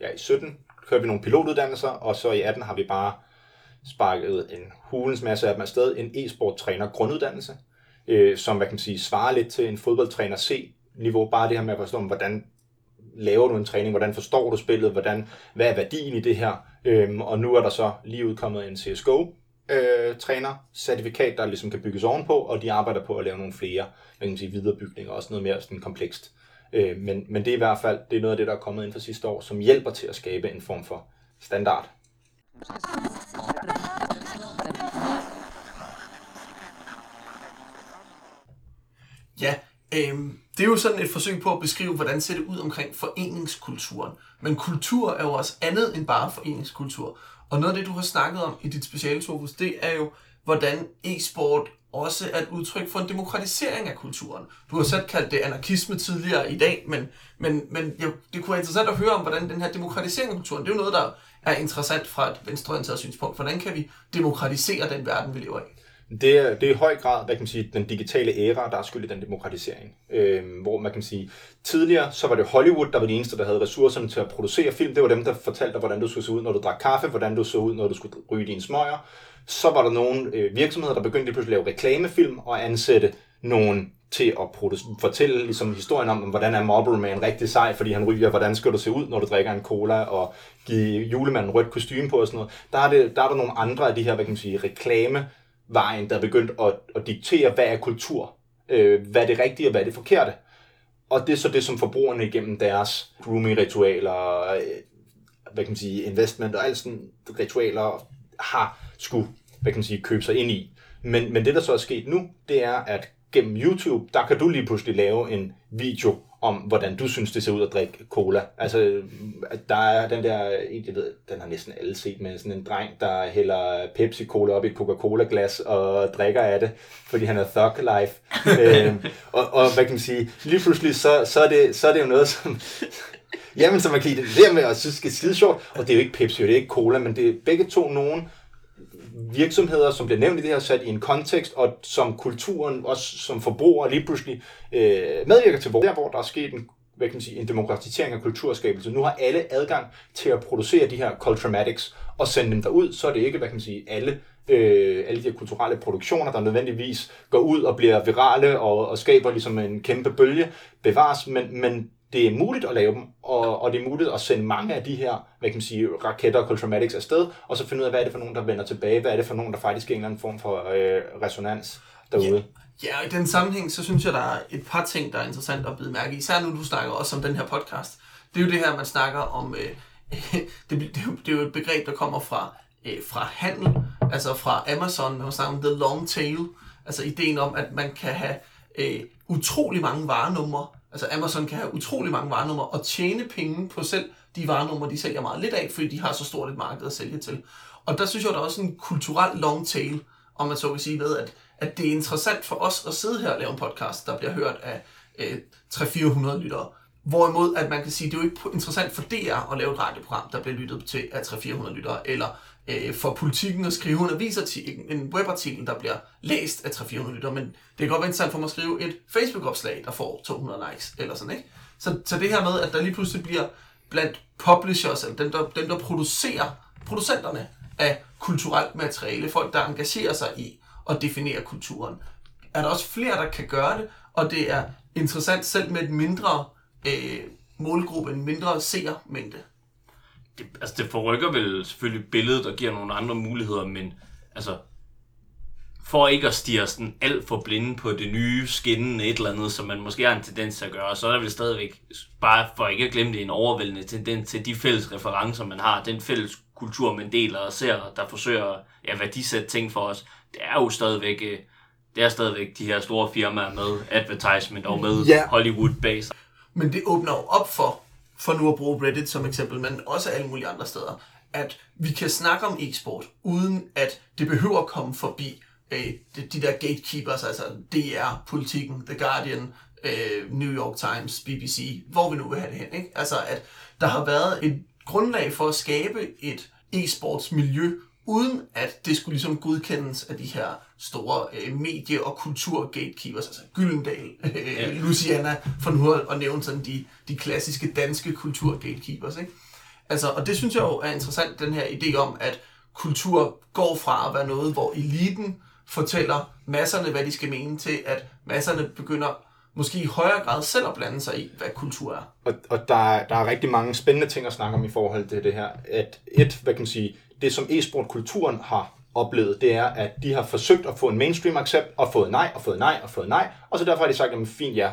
ja i 17 kørte vi nogle pilotuddannelser, og så i 18 har vi bare sparket en hulens masse af dem afsted, en e-sport træner grunduddannelse, øh, som hvad kan man sige, svarer lidt til en fodboldtræner C-niveau, bare det her med at forstå, hvordan laver du en træning, hvordan forstår du spillet, hvordan, hvad er værdien i det her, øhm, og nu er der så lige udkommet en CSGO, øh, træner certifikat, der ligesom kan bygges ovenpå, og de arbejder på at lave nogle flere man kan sige, viderebygninger, også noget mere sådan komplekst. Øh, men, men det er i hvert fald det er noget af det, der er kommet ind for sidste år, som hjælper til at skabe en form for standard. Ja, øh, det er jo sådan et forsøg på at beskrive, hvordan ser det ud omkring foreningskulturen. Men kultur er jo også andet end bare foreningskultur. Og noget af det, du har snakket om i dit speciale, det er jo, hvordan e-sport også er et udtryk for en demokratisering af kulturen. Du har selv kaldt det anarkisme tidligere i dag, men, men, men ja, det kunne være interessant at høre om, hvordan den her demokratisering af kulturen, det er jo noget, der er interessant fra et venstreorienteret synspunkt. Hvordan kan vi demokratisere den verden, vi lever i? Det er, det er i høj grad, hvad kan man sige, den digitale æra, der er skyld i den demokratisering. Øh, hvor man kan sige, tidligere så var det Hollywood, der var de eneste, der havde ressourcerne til at producere film. Det var dem, der fortalte dig, hvordan du skulle se ud, når du drak kaffe, hvordan du så ud, når du skulle ryge dine smøger. Så var der nogle øh, virksomheder, der begyndte pludselig at lave reklamefilm og ansætte nogen til at fortælle ligesom, historien om, hvordan er Marble Man rigtig sej, fordi han ryger, hvordan skal du se ud, når du drikker en cola, og give julemanden rødt kostume på og sådan noget. Der er, det, der er der nogle andre af de her, hvad kan man sige, reklame vejen, der begyndte at, at diktere, hvad er kultur, øh, hvad er det rigtige og hvad er det forkerte. Og det er så det, som forbrugerne igennem deres grooming-ritualer, øh, hvad kan man sige, investment og alle sådan ritualer har skulle, hvad kan man sige, købe sig ind i. Men, men det, der så er sket nu, det er, at gennem YouTube, der kan du lige pludselig lave en video om, hvordan du synes, det ser ud at drikke cola. Altså, der er den der, jeg ved, den har næsten alle set, med sådan en dreng, der hælder Pepsi-Cola op i et Coca-Cola-glas og drikker af det, fordi han er thug life. <laughs> øhm, og, og, hvad kan man sige, lige pludselig, så, så, er, det, så er det jo noget, som... Jamen, så man kan det med, og synes, det er skide sjovt, og det er jo ikke Pepsi, og det er ikke cola, men det er begge to nogen, virksomheder, som bliver nævnt i det her, sat i en kontekst, og som kulturen, også som forbruger, lige pludselig øh, medvirker til, hvor der, hvor der er sket en hvad kan man sige, en demokratisering af kulturskabelse. Nu har alle adgang til at producere de her culturematics og sende dem derud, så er det ikke, hvad kan man sige, alle, øh, alle de her kulturelle produktioner, der nødvendigvis går ud og bliver virale og, og skaber ligesom en kæmpe bølge, bevares, men, men det er muligt at lave dem, og, og det er muligt at sende mange af de her, hvad kan man sige, raketter og Cultramatics afsted, og så finde ud af, hvad er det for nogen, der vender tilbage, hvad er det for nogen, der faktisk er en eller anden form for øh, resonans derude. Ja, og i den sammenhæng, så synes jeg, der er et par ting, der er interessant at bide mærke i. Især nu, du snakker også om den her podcast. Det er jo det her, man snakker om... Øh, <laughs> det, det, er det er jo et begreb, der kommer fra, øh, fra handel, altså fra Amazon, man snakker om the long tail. Altså ideen om, at man kan have øh, utrolig mange varenumre. Altså Amazon kan have utrolig mange varenumre og tjene penge på selv de varenumre, de sælger meget lidt af, fordi de har så stort et marked at sælge til. Og der synes jeg, der er også en kulturel long tail, om man så vil sige ved, at, at det er interessant for os at sidde her og lave en podcast, der bliver hørt af øh, 300-400 lyttere. Hvorimod, at man kan sige, det er jo ikke interessant for DR at lave et radioprogram, der bliver lyttet til af 300-400 lyttere, eller øh, for politikken at skrive en avisartikel, en webartikel, der bliver læst af 300-400 lyttere, men det kan godt være interessant for mig at skrive et Facebook-opslag, der får 200 likes, eller sådan, ikke? Så, så det her med, at der lige pludselig bliver blandt publishers, eller dem, der, dem, der producerer, producenterne af kulturelt materiale, folk, der engagerer sig i at definere kulturen, er der også flere, der kan gøre det, og det er interessant selv med et mindre øh, målgruppe, en mindre seermængde. Det, altså det forrykker vel selvfølgelig billedet og giver nogle andre muligheder, men altså for ikke at stige sådan alt for blinde på det nye skinnende et eller andet, som man måske har en tendens til at gøre, så er der vel stadigvæk, bare for ikke at glemme det, en overvældende tendens til de fælles referencer, man har, den fælles kultur, man deler og ser, der forsøger ja, værdisætte ting for os. Det er jo stadigvæk, øh, det er stadigvæk de her store firmaer med advertisement og med Ja. Hollywood base. Men det åbner jo op for, for nu at bruge Reddit som eksempel, men også alle mulige andre steder, at vi kan snakke om e-sport, uden at det behøver at komme forbi øh, de, de der gatekeepers, altså DR, Politiken, The Guardian, øh, New York Times, BBC, hvor vi nu vil have det hen. Ikke? Altså at der har været et grundlag for at skabe et e-sportsmiljø, uden at det skulle ligesom godkendes af de her store øh, medie- og kultur-gatekeepers, altså Gyldendal, <laughs> øh, Luciana, for nu at, at nævne sådan de, de klassiske danske kultur-gatekeepers. Ikke? Altså, og det synes jeg jo er interessant, den her idé om, at kultur går fra at være noget, hvor eliten fortæller masserne, hvad de skal mene, til at masserne begynder måske i højere grad selv at blande sig i, hvad kultur er. Og, og der, er, der er rigtig mange spændende ting at snakke om i forhold til det her. At et, hvad kan man sige, det som e-sport-kulturen har oplevet, det er, at de har forsøgt at få en mainstream accept, og fået nej, og fået nej, og fået nej, og så derfor har de sagt, jamen fint ja,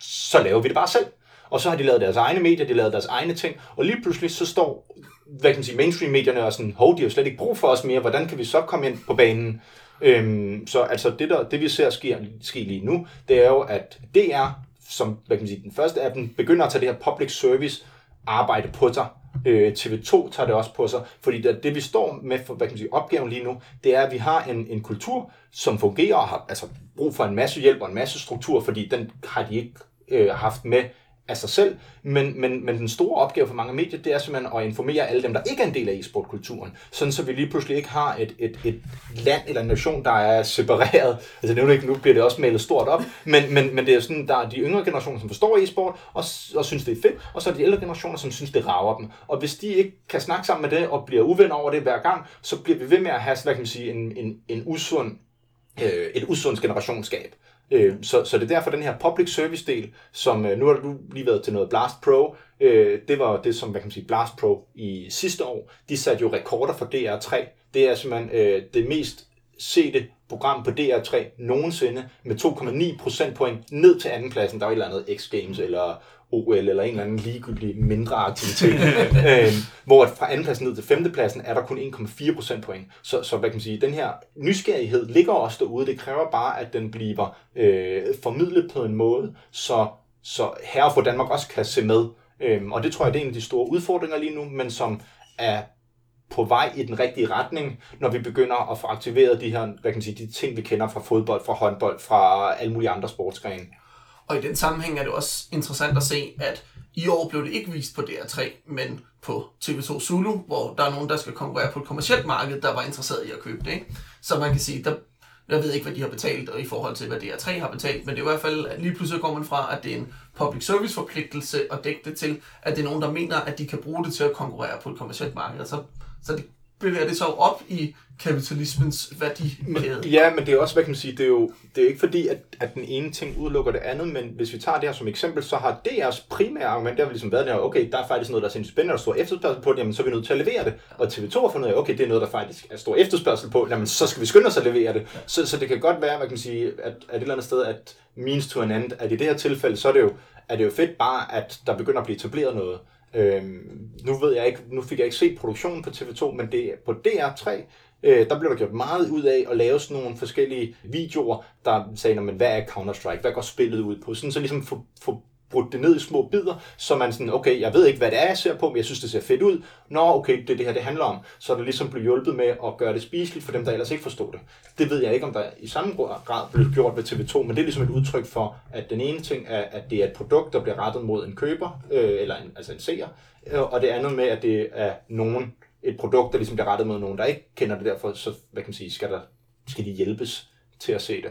så laver vi det bare selv. Og så har de lavet deres egne medier, de har lavet deres egne ting, og lige pludselig så står, hvad kan man sige, mainstream-medierne og sådan, hov, de har jo slet ikke brug for os mere, hvordan kan vi så komme ind på banen? Øhm, så altså det, der, det vi ser ske, ske lige nu, det er jo, at DR, som hvad kan man sige, den første af dem, begynder at tage det her public service arbejde på sig. Øh, TV2 tager det også på sig, fordi det, det vi står med for hvad kan man sige, opgaven lige nu, det er, at vi har en, en kultur, som fungerer og har altså, brug for en masse hjælp og en masse struktur, fordi den har de ikke øh, haft med af sig selv, men, men, men den store opgave for mange medier, det er simpelthen at informere alle dem, der ikke er en del af e-sportkulturen, sådan så vi lige pludselig ikke har et, et, et land eller en nation, der er separeret. Altså nu, det ikke, nu bliver det også malet stort op, men, men, men det er sådan, der er de yngre generationer, som forstår e-sport, og, og synes, det er fedt, og så er de ældre generationer, som synes, det rager dem. Og hvis de ikke kan snakke sammen med det, og bliver uvenner over det hver gang, så bliver vi ved med at have, hvad kan man sige, en, en, en usund, øh, et usundt generationsskab. Øh, så, så det er derfor den her public service del, som øh, nu har du lige været til noget Blast Pro, øh, det var det som, hvad kan man sige, Blast Pro i sidste år, de satte jo rekorder for DR3. Det er simpelthen øh, det mest sete program på DR3 nogensinde med 2,9 procentpoint ned til andenpladsen. Der var et eller andet X Games eller OL eller en eller anden ligegyldig mindre aktivitet. <laughs> øh, hvor fra andenpladsen ned til femtepladsen er der kun 1,4 procentpoint. Så, så hvad kan man sige, den her nysgerrighed ligger også derude. Det kræver bare, at den bliver øh, formidlet på en måde, så, så herre for Danmark også kan se med. Øhm, og det tror jeg, det er en af de store udfordringer lige nu, men som er på vej i den rigtige retning, når vi begynder at få aktiveret de her, hvad kan man sige, de ting, vi kender fra fodbold, fra håndbold, fra alle mulige andre sportsgrene. Og i den sammenhæng er det også interessant at se, at i år blev det ikke vist på DR3, men på TV2 Zulu, hvor der er nogen, der skal konkurrere på et kommersielt marked, der var interesseret i at købe det. Ikke? Så man kan sige, der, jeg ved ikke, hvad de har betalt og i forhold til, hvad DR3 har betalt, men det er i hvert fald, at lige pludselig går man fra, at det er en public service forpligtelse at dække det til, at det er nogen, der mener, at de kan bruge det til at konkurrere på et kommersielt marked. Så, så det, bevæger det sig jo op i kapitalismens værdikæde. Ja, men det er også, hvad kan man sige, det er jo det er ikke fordi, at, at den ene ting udelukker det andet, men hvis vi tager det her som eksempel, så har DR's primære argument, der har ligesom været der, okay, der er faktisk noget, der er sindssygt spændende, og stor efterspørgsel på det, jamen så er vi nødt til at levere det. Og TV2 har fundet ud af, okay, det er noget, der faktisk er stor efterspørgsel på, jamen så skal vi skynde os at levere det. Så, så det kan godt være, hvad kan man sige, at, at et eller andet sted, at means to an end, at i det her tilfælde, så er det jo, er det jo fedt bare, at der begynder at blive etableret noget. Øhm, nu ved jeg ikke, nu fik jeg ikke set produktionen på TV2, men det på DR3, øh, der blev der gjort meget ud af at lave sådan nogle forskellige videoer, der sagde, men hvad er Counter-Strike, hvad går spillet ud på, sådan så ligesom få, få brudt det ned i små bidder, så man sådan, okay, jeg ved ikke, hvad det er, jeg ser på, men jeg synes, det ser fedt ud. Nå, okay, det er det her, det handler om. Så er der ligesom blevet hjulpet med at gøre det spiseligt for dem, der ellers ikke forstod det. Det ved jeg ikke, om der i samme grad blev gjort ved TV2, men det er ligesom et udtryk for, at den ene ting er, at det er et produkt, der bliver rettet mod en køber, øh, eller en, altså en seer, øh, og det andet med, at det er nogen, et produkt, der ligesom bliver rettet mod nogen, der ikke kender det, derfor så, hvad kan man sige, skal, der, skal de hjælpes til at se det.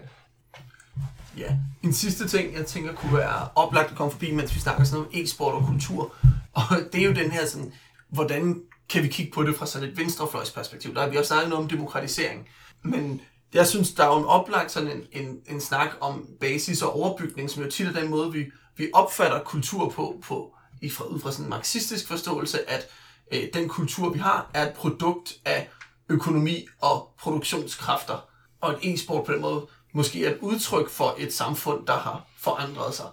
Ja, en sidste ting, jeg tænker kunne være oplagt at komme forbi, mens vi snakker sådan om e-sport og kultur. <laughs> Og det er jo den her sådan, hvordan kan vi kigge på det fra sådan et venstrefløjsperspektiv. Der har vi også snakket noget om demokratisering. Men jeg synes, der er jo en oplagt sådan en, en, en snak om basis og overbygning, som jo tit er den måde, vi, vi opfatter kultur på, på i fra, ud fra sådan en marxistisk forståelse, at øh, den kultur, vi har, er et produkt af økonomi og produktionskræfter. Og et e-sport på den måde måske er et udtryk for et samfund, der har forandret sig.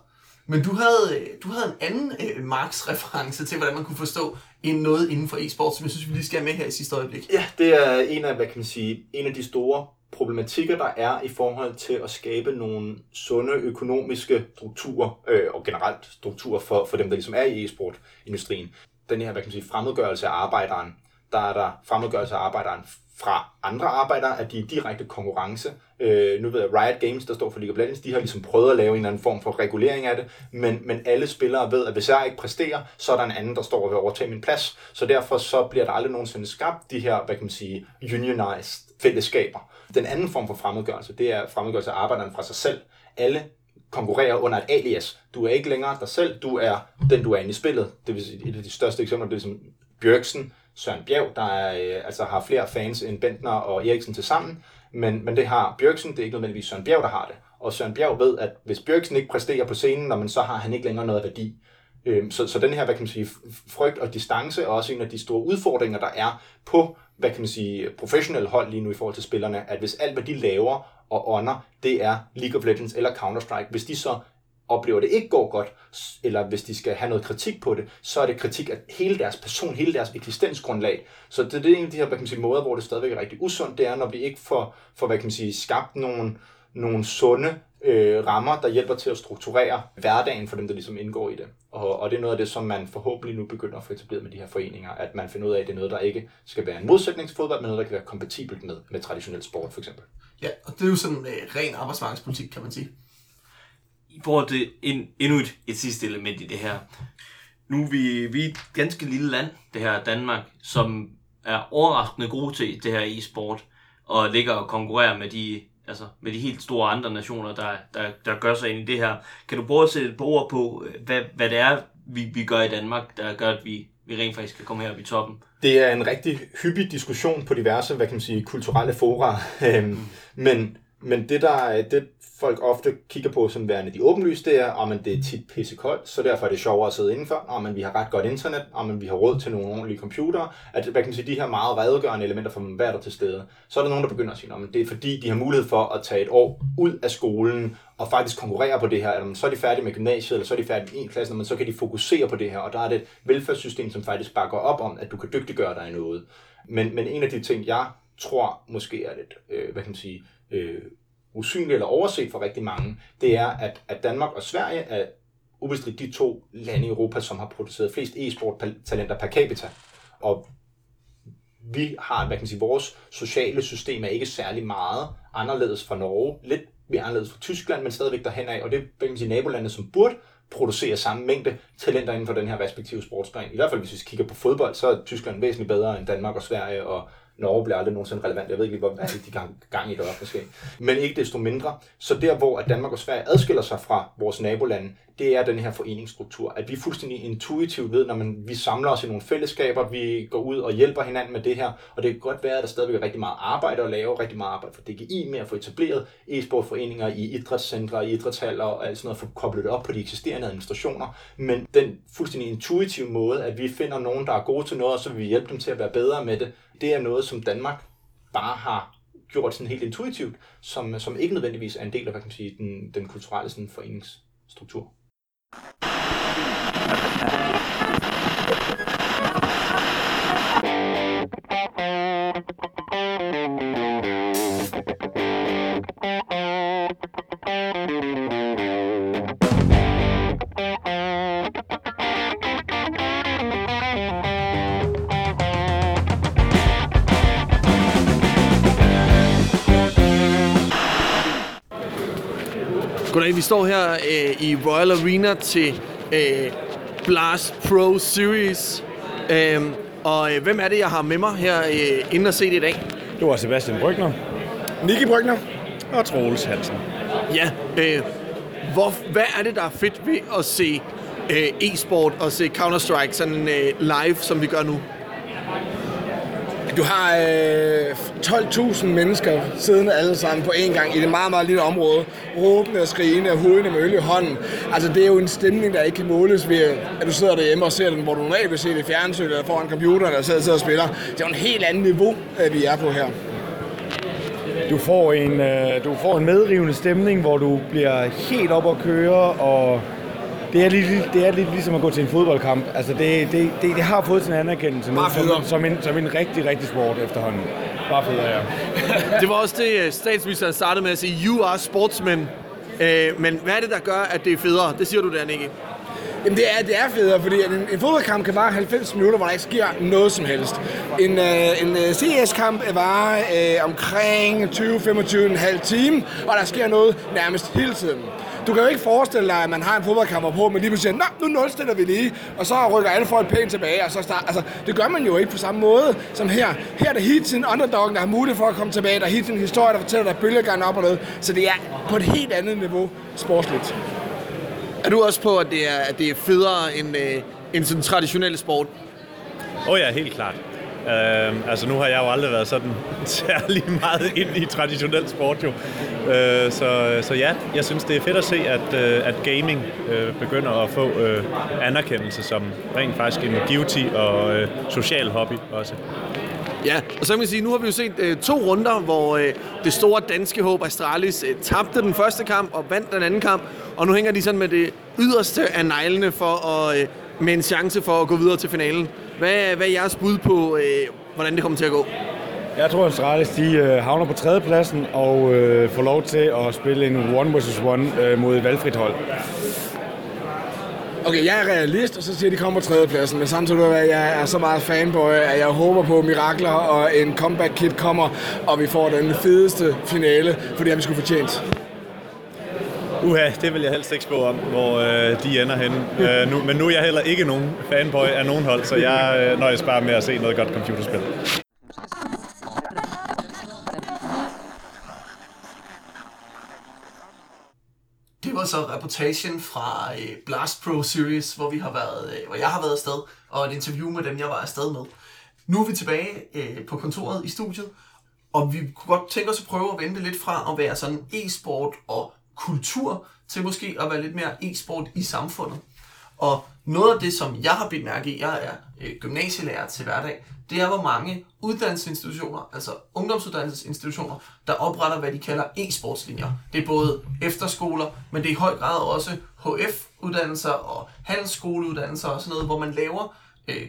Men du havde, øh, du havde en anden øh, Marx-reference til, hvordan man kunne forstå en noget inden for e-sport, som jeg synes, vi lige skal have med her i sidste øjeblik. Ja, det er en af, hvad kan man sige, en af de store problematikker, der er i forhold til at skabe nogle sunde økonomiske strukturer, øh, og generelt strukturer for, for dem, der ligesom er i e-sport-industrien. Den her, hvad kan man sige, fremmedgørelse af arbejderen. Der er der fremmedgørelse af arbejderen fra andre arbejdere, at de er direkte konkurrence. Øh, nu ved jeg, Riot Games, der står for League of Legends, de har ligesom prøvet at lave en eller anden form for regulering af det, men, men alle spillere ved, at hvis jeg ikke præsterer, så er der en anden, der står og vil overtage min plads. Så derfor så bliver der aldrig nogensinde skabt de her, hvad kan man sige, unionized fællesskaber. Den anden form for fremmedgørelse, det er fremmedgørelse af arbejderen fra sig selv. Alle konkurrerer under et alias. Du er ikke længere dig selv, du er den, du er inde i spillet. Det vil sige, et af de største eksempler, det er som Bjørksen, Søren Bjerg, der er, øh, altså har flere fans end Bentner og Eriksen til sammen, men, men det har Bjørksen, det er ikke nødvendigvis Søren Bjerg, der har det. Og Søren Bjerg ved, at hvis Bjørksen ikke præsterer på scenen, men så har han ikke længere noget værdi. Øhm, så, så den her, hvad kan man sige, frygt og distance er også en af de store udfordringer, der er på, hvad kan man sige, professionelle hold lige nu i forhold til spillerne, at hvis alt, hvad de laver og ånder, det er League of Legends eller Counter-Strike, hvis de så oplever, at det ikke går godt, eller hvis de skal have noget kritik på det, så er det kritik af hele deres person, hele deres eksistensgrundlag. Så det, det er en af de her hvad kan man sige, måder, hvor det stadigvæk er rigtig usundt, det er, når vi ikke får, får hvad kan man sige, skabt nogle, nogle sunde øh, rammer, der hjælper til at strukturere hverdagen for dem, der ligesom indgår i det. Og, og det er noget af det, som man forhåbentlig nu begynder at få etableret med de her foreninger, at man finder ud af, at det er noget, der ikke skal være en modsætning til fodbold, men noget, der kan være kompatibelt med, med traditionel sport, for eksempel. Ja, og det er jo sådan en øh, ren arbejdsmarkedspolitik, kan man sige i bruger det en, endnu et, et sidste element i det her. Nu er vi, vi er et ganske lille land, det her Danmark, som er overraskende gode til det her e-sport, og ligger og konkurrerer med de, altså med de helt store andre nationer, der, der, der gør sig ind i det her. Kan du prøve at sætte et ord på, øh, hvad, hvad det er, vi, vi gør i Danmark, der gør, at vi, vi rent faktisk kan komme her i toppen? Det er en rigtig hyppig diskussion på diverse, hvad kan man sige, kulturelle fora. Mm. <laughs> men, men det, der, det, folk ofte kigger på som værende de åbenlyse, det er, ah, at det er tit pissekoldt, så derfor er det sjovere at sidde indenfor, ah, og man, vi har ret godt internet, ah, og vi har råd til nogle ordentlige computere, at hvad kan man sige, de her meget redegørende elementer for hvad er der til stede. Så er der nogen, der begynder at sige, at det er fordi, de har mulighed for at tage et år ud af skolen, og faktisk konkurrere på det her. Eller, så er de færdige med gymnasiet, eller så er de færdige med en klasse, men så kan de fokusere på det her, og der er det et velfærdssystem, som faktisk bakker op om, at du kan dygtiggøre dig i noget. Men, men en af de ting, jeg tror måske er lidt, øh, hvad kan man sige, øh, usynligt eller overset for rigtig mange, det er, at, at Danmark og Sverige er ubestridt de to lande i Europa, som har produceret flest e-sport-talenter per capita. Og vi har, hvad kan man sige, vores sociale system er ikke særlig meget anderledes fra Norge, lidt mere anderledes fra Tyskland, men stadigvæk derhen af, og det er, hvad kan man sige, nabolande, som burde producere samme mængde talenter inden for den her respektive sportsgren. I hvert fald, hvis vi kigger på fodbold, så er Tyskland væsentligt bedre end Danmark og Sverige, og Norge bliver aldrig nogensinde relevant. Jeg ved ikke, hvor de gang, gang i det var måske. Men ikke desto mindre. Så der, hvor at Danmark og Sverige adskiller sig fra vores nabolande, det det er den her foreningsstruktur. At vi fuldstændig intuitivt ved, når man, vi samler os i nogle fællesskaber, vi går ud og hjælper hinanden med det her, og det kan godt være, at der stadigvæk er rigtig meget arbejde at lave, rigtig meget arbejde for DGI med at få etableret e-sportforeninger i idrætscentre, i idrætshaller og alt sådan noget, for at koble det op på de eksisterende administrationer. Men den fuldstændig intuitive måde, at vi finder nogen, der er gode til noget, og så vil vi hjælpe dem til at være bedre med det, det er noget, som Danmark bare har gjort sådan helt intuitivt, som, som ikke nødvendigvis er en del af hvad kan man sige, den, den kulturelle sådan, foreningsstruktur. Goddag, vi står her øh, i Royal Arena til øh, Blast Pro Series. Øh, og øh, hvem er det, jeg har med mig her øh, inden at se det i dag? Det var Sebastian Brygner, Nicky Brygner og Troels Hansen. Ja, øh, hvor, hvad er det, der er fedt ved at se øh, e-sport og se Counter-Strike sådan øh, live, som vi gør nu? Du har øh, 12.000 mennesker siddende alle sammen på én gang i det meget, meget lille område. Råbende og skrigende og hovedende med øl i hånden. Altså, det er jo en stemning, der ikke kan måles ved, at du sidder derhjemme og ser den, hvor du normalt vil se det i fjernsynet eller foran computeren, og sidder, sidder og spiller. Det er jo en helt anden niveau, øh, vi er på her. Du får en, øh, du får en medrivende stemning, hvor du bliver helt op at køre, og det er, lidt, det er lidt ligesom at gå til en fodboldkamp. Altså det, det, det, det har fået sin anerkendelse nu, som, som, en, som en rigtig, rigtig sport efterhånden. Bare federe, ja. <laughs> Det var også det, øh, statsministeren startede med at sige, you are sportsmen. Øh, men hvad er det, der gør, at det er federe? Det siger du der, Nicky. Jamen det er, det er federe, fordi en, en fodboldkamp kan vare 90 minutter, hvor der ikke sker noget som helst. En, øh, en øh, CS-kamp varer øh, omkring 20-25,5 time, og der sker noget nærmest hele tiden. Du kan jo ikke forestille dig, at man har en fodboldkamp på, men lige pludselig siger, Nå, nu nulstiller vi lige, og så rykker alle folk pænt tilbage, og så start, altså, det gør man jo ikke på samme måde som her. Her er det hele tiden underdoggen, der har mulighed for at komme tilbage, der er hele tiden en historie, der fortæller, der er bølgegang op og noget, så det er på et helt andet niveau sportsligt. Er du også på, at det er, at det er federe end, øh, end sådan traditionel sport? Åh oh ja, helt klart. Øh, altså nu har jeg jo aldrig været sådan <laughs> særlig meget ind i traditionel sport jo. Øh, så, så ja, jeg synes det er fedt at se, at, øh, at gaming øh, begynder at få øh, anerkendelse som rent faktisk en duty og øh, social hobby også. Ja, og så kan man sige, nu har vi jo set øh, to runder, hvor øh, det store danske håb Astralis øh, tabte den første kamp og vandt den anden kamp, og nu hænger de sådan med det yderste af neglene for at, øh, med en chance for at gå videre til finalen. Hvad, hvad er jeres bud på, øh, hvordan det kommer til at gå? Jeg tror, at Astralis de, øh, havner på tredjepladsen og øh, får lov til at spille en one versus one øh, mod et valgfrit hold. Okay, jeg er realist, og så siger de, kommer på tredjepladsen, men samtidig med, at jeg er så meget fanboy, at jeg håber på mirakler, og en comeback kit kommer, og vi får den fedeste finale, for det har vi skulle fortjent. Uha, det vil jeg helst ikke spå om, hvor øh, de ender henne. Øh, nu, men nu er jeg heller ikke nogen fanboy af nogen hold, så jeg øh, nøjes bare med at se noget godt computerspil. Det var så reportagen fra øh, Blast Pro Series, hvor vi har været, øh, hvor jeg har været afsted, og et interview med dem, jeg var afsted med. Nu er vi tilbage øh, på kontoret i studiet, og vi kunne godt tænke os at prøve at vente lidt fra at være sådan e-sport og kultur, til måske at være lidt mere e-sport i samfundet. Og noget af det, som jeg har bidt mærke i, jeg er øh, gymnasielærer til hverdag, det er, hvor mange uddannelsesinstitutioner, altså ungdomsuddannelsesinstitutioner, der opretter, hvad de kalder e-sportslinjer. Det er både efterskoler, men det er i høj grad også HF-uddannelser og handelsskoleuddannelser og sådan noget, hvor man laver øh,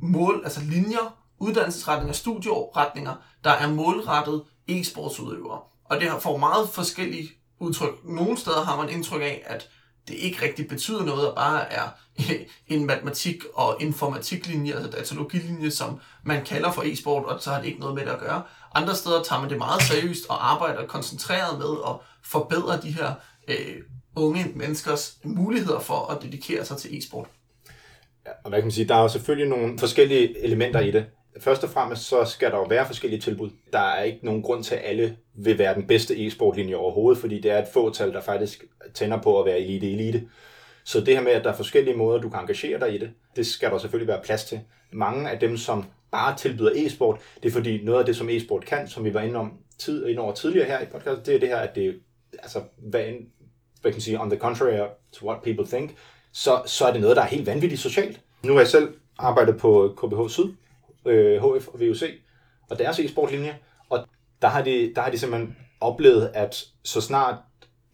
mål, altså linjer, uddannelsesretninger, studieretninger, der er målrettet e-sportsudøvere. Og det har får meget forskellige udtryk. Nogle steder har man indtryk af, at det ikke rigtig betyder noget, og bare er <laughs> en matematik- og informatiklinje, altså datalogilinje, som man kalder for e-sport, og så har det ikke noget med det at gøre. Andre steder tager man det meget seriøst og arbejder koncentreret med at forbedre de her øh, unge menneskers muligheder for at dedikere sig til e-sport. Ja, og hvad kan man sige, der er jo selvfølgelig nogle forskellige elementer i det. Først og fremmest så skal der jo være forskellige tilbud. Der er ikke nogen grund til, at alle vil være den bedste e-sportlinje overhovedet, fordi det er et fåtal, der faktisk tænder på at være elite-elite. Så det her med, at der er forskellige måder, du kan engagere dig i det, det skal der selvfølgelig være plads til. Mange af dem, som bare tilbyder e-sport, det er fordi noget af det, som e-sport kan, som vi var inde, om tid, inde over tidligere her i podcast, det er det her, at det altså, hvad, end, hvad kan man sige, on the contrary to what people think, så, så er det noget, der er helt vanvittigt socialt. Nu har jeg selv arbejdet på KBH Syd, øh, HF og VUC, og deres e-sportlinje, og der har, de, der har de simpelthen oplevet, at så snart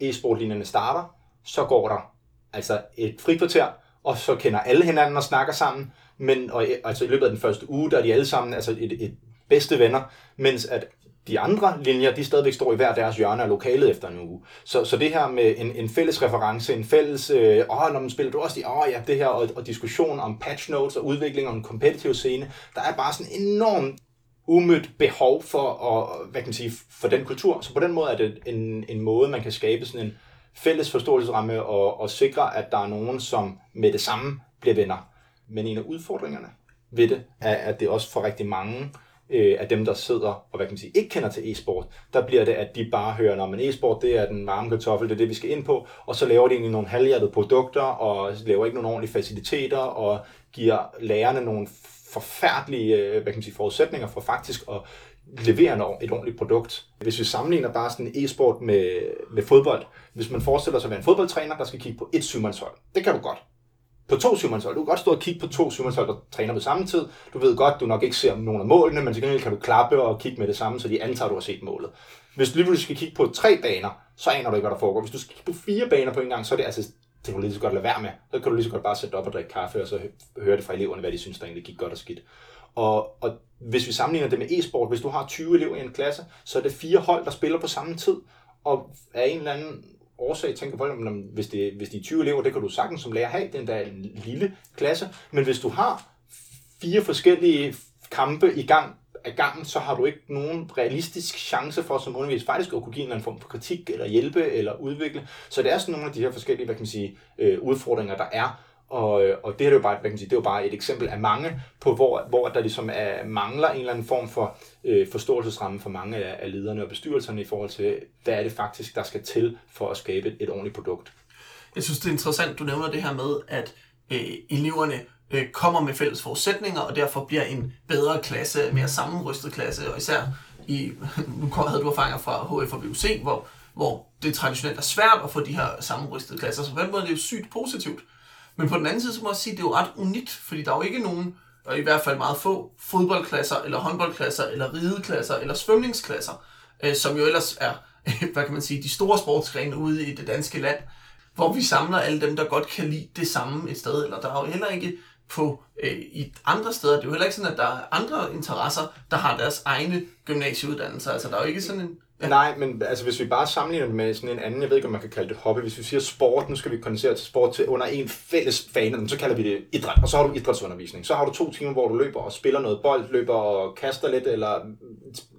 e-sportlinjerne starter, så går der altså et frikvarter, og så kender alle hinanden og snakker sammen, men og, altså i løbet af den første uge, der er de alle sammen altså et, et bedste venner, mens at de andre linjer, de stadigvæk står i hver deres hjørne af lokalet efter en uge. Så, så det her med en, en fælles reference, en fælles, øh, åh, når man spiller du også de, åh ja, det her, og, og diskussion om patch notes og udvikling og en competitive scene, der er bare sådan enormt umødt behov for, at, hvad kan man sige, for den kultur. Så på den måde er det en, en måde, man kan skabe sådan en fælles forståelsesramme og, og sikre, at der er nogen, som med det samme bliver venner. Men en af udfordringerne ved det, er, at det også for rigtig mange øh, af dem, der sidder og hvad kan man sige, ikke kender til e-sport, der bliver det, at de bare hører, når man e-sport, det er den varme kartoffel, det er det, vi skal ind på, og så laver de egentlig nogle halvhjertede produkter, og laver ikke nogle ordentlige faciliteter, og giver lærerne nogle forfærdelige øh, hvad kan man sige, forudsætninger for faktisk at levere et ordentligt produkt. Hvis vi sammenligner bare sådan e-sport med, med fodbold, hvis man forestiller sig at være en fodboldtræner, der skal kigge på et syvmandshold, det kan du godt på to syvmandshold. Du kan godt stå og kigge på to syvmandshold, der træner på samme tid. Du ved godt, du nok ikke ser nogen af målene, men til gengæld kan du klappe og kigge med det samme, så de antager, du har set målet. Hvis du lige skal kigge på tre baner, så aner du ikke, hvad der foregår. Hvis du skal kigge på fire baner på en gang, så er det altså det kan du lige så godt lade være med. Så kan du lige så godt bare sætte op og drikke kaffe, og så høre det fra eleverne, hvad de synes, der egentlig gik godt og skidt. Og, og hvis vi sammenligner det med e-sport, hvis du har 20 elever i en klasse, så er det fire hold, der spiller på samme tid, og af en eller anden årsag tænker folk, at hvis, det, hvis de er 20 elever, det kan du sagtens som lærer have, den der en lille klasse. Men hvis du har fire forskellige kampe i gang af gangen, så har du ikke nogen realistisk chance for som underviser faktisk at kunne give en eller anden form for kritik, eller hjælpe, eller udvikle. Så det er sådan nogle af de her forskellige hvad kan man sige, øh, udfordringer, der er. Og, øh, og det, er jo bare, hvad kan man sige, det er jo bare et eksempel af mange, på hvor, hvor der ligesom er, mangler en eller anden form for øh, forståelsesramme for mange af, af lederne og bestyrelserne i forhold til, hvad er det faktisk, der skal til for at skabe et, et ordentligt produkt. Jeg synes, det er interessant, du nævner det her med, at øh, eleverne øh, kommer med fælles forudsætninger, og derfor bliver en bedre klasse, mere sammenrystet klasse, og især i, <laughs> nu havde du erfaringer fra HF og VUC, hvor, hvor det traditionelt er svært at få de her sammenrystede klasser, så på den måde er det jo sygt positivt. Men på den anden side, så må jeg sige, at det er jo ret unikt, fordi der er jo ikke nogen, og i hvert fald meget få, fodboldklasser, eller håndboldklasser, eller rideklasser, eller svømningsklasser, øh, som jo ellers er, <laughs> hvad kan man sige, de store sportsgrene ude i det danske land, hvor vi samler alle dem, der godt kan lide det samme et sted, eller der er jo heller ikke på øh, i andre steder. Det er jo heller ikke sådan, at der er andre interesser, der har deres egne gymnasieuddannelser. Altså, der er jo ikke sådan en Ja. Nej, men altså, hvis vi bare sammenligner det med sådan en anden, jeg ved ikke, om man kan kalde det hobby, hvis vi siger sport, nu skal vi kondensere til sport til under en fælles fane, så kalder vi det idræt, og så har du idrætsundervisning. Så har du to timer, hvor du løber og spiller noget bold, løber og kaster lidt, eller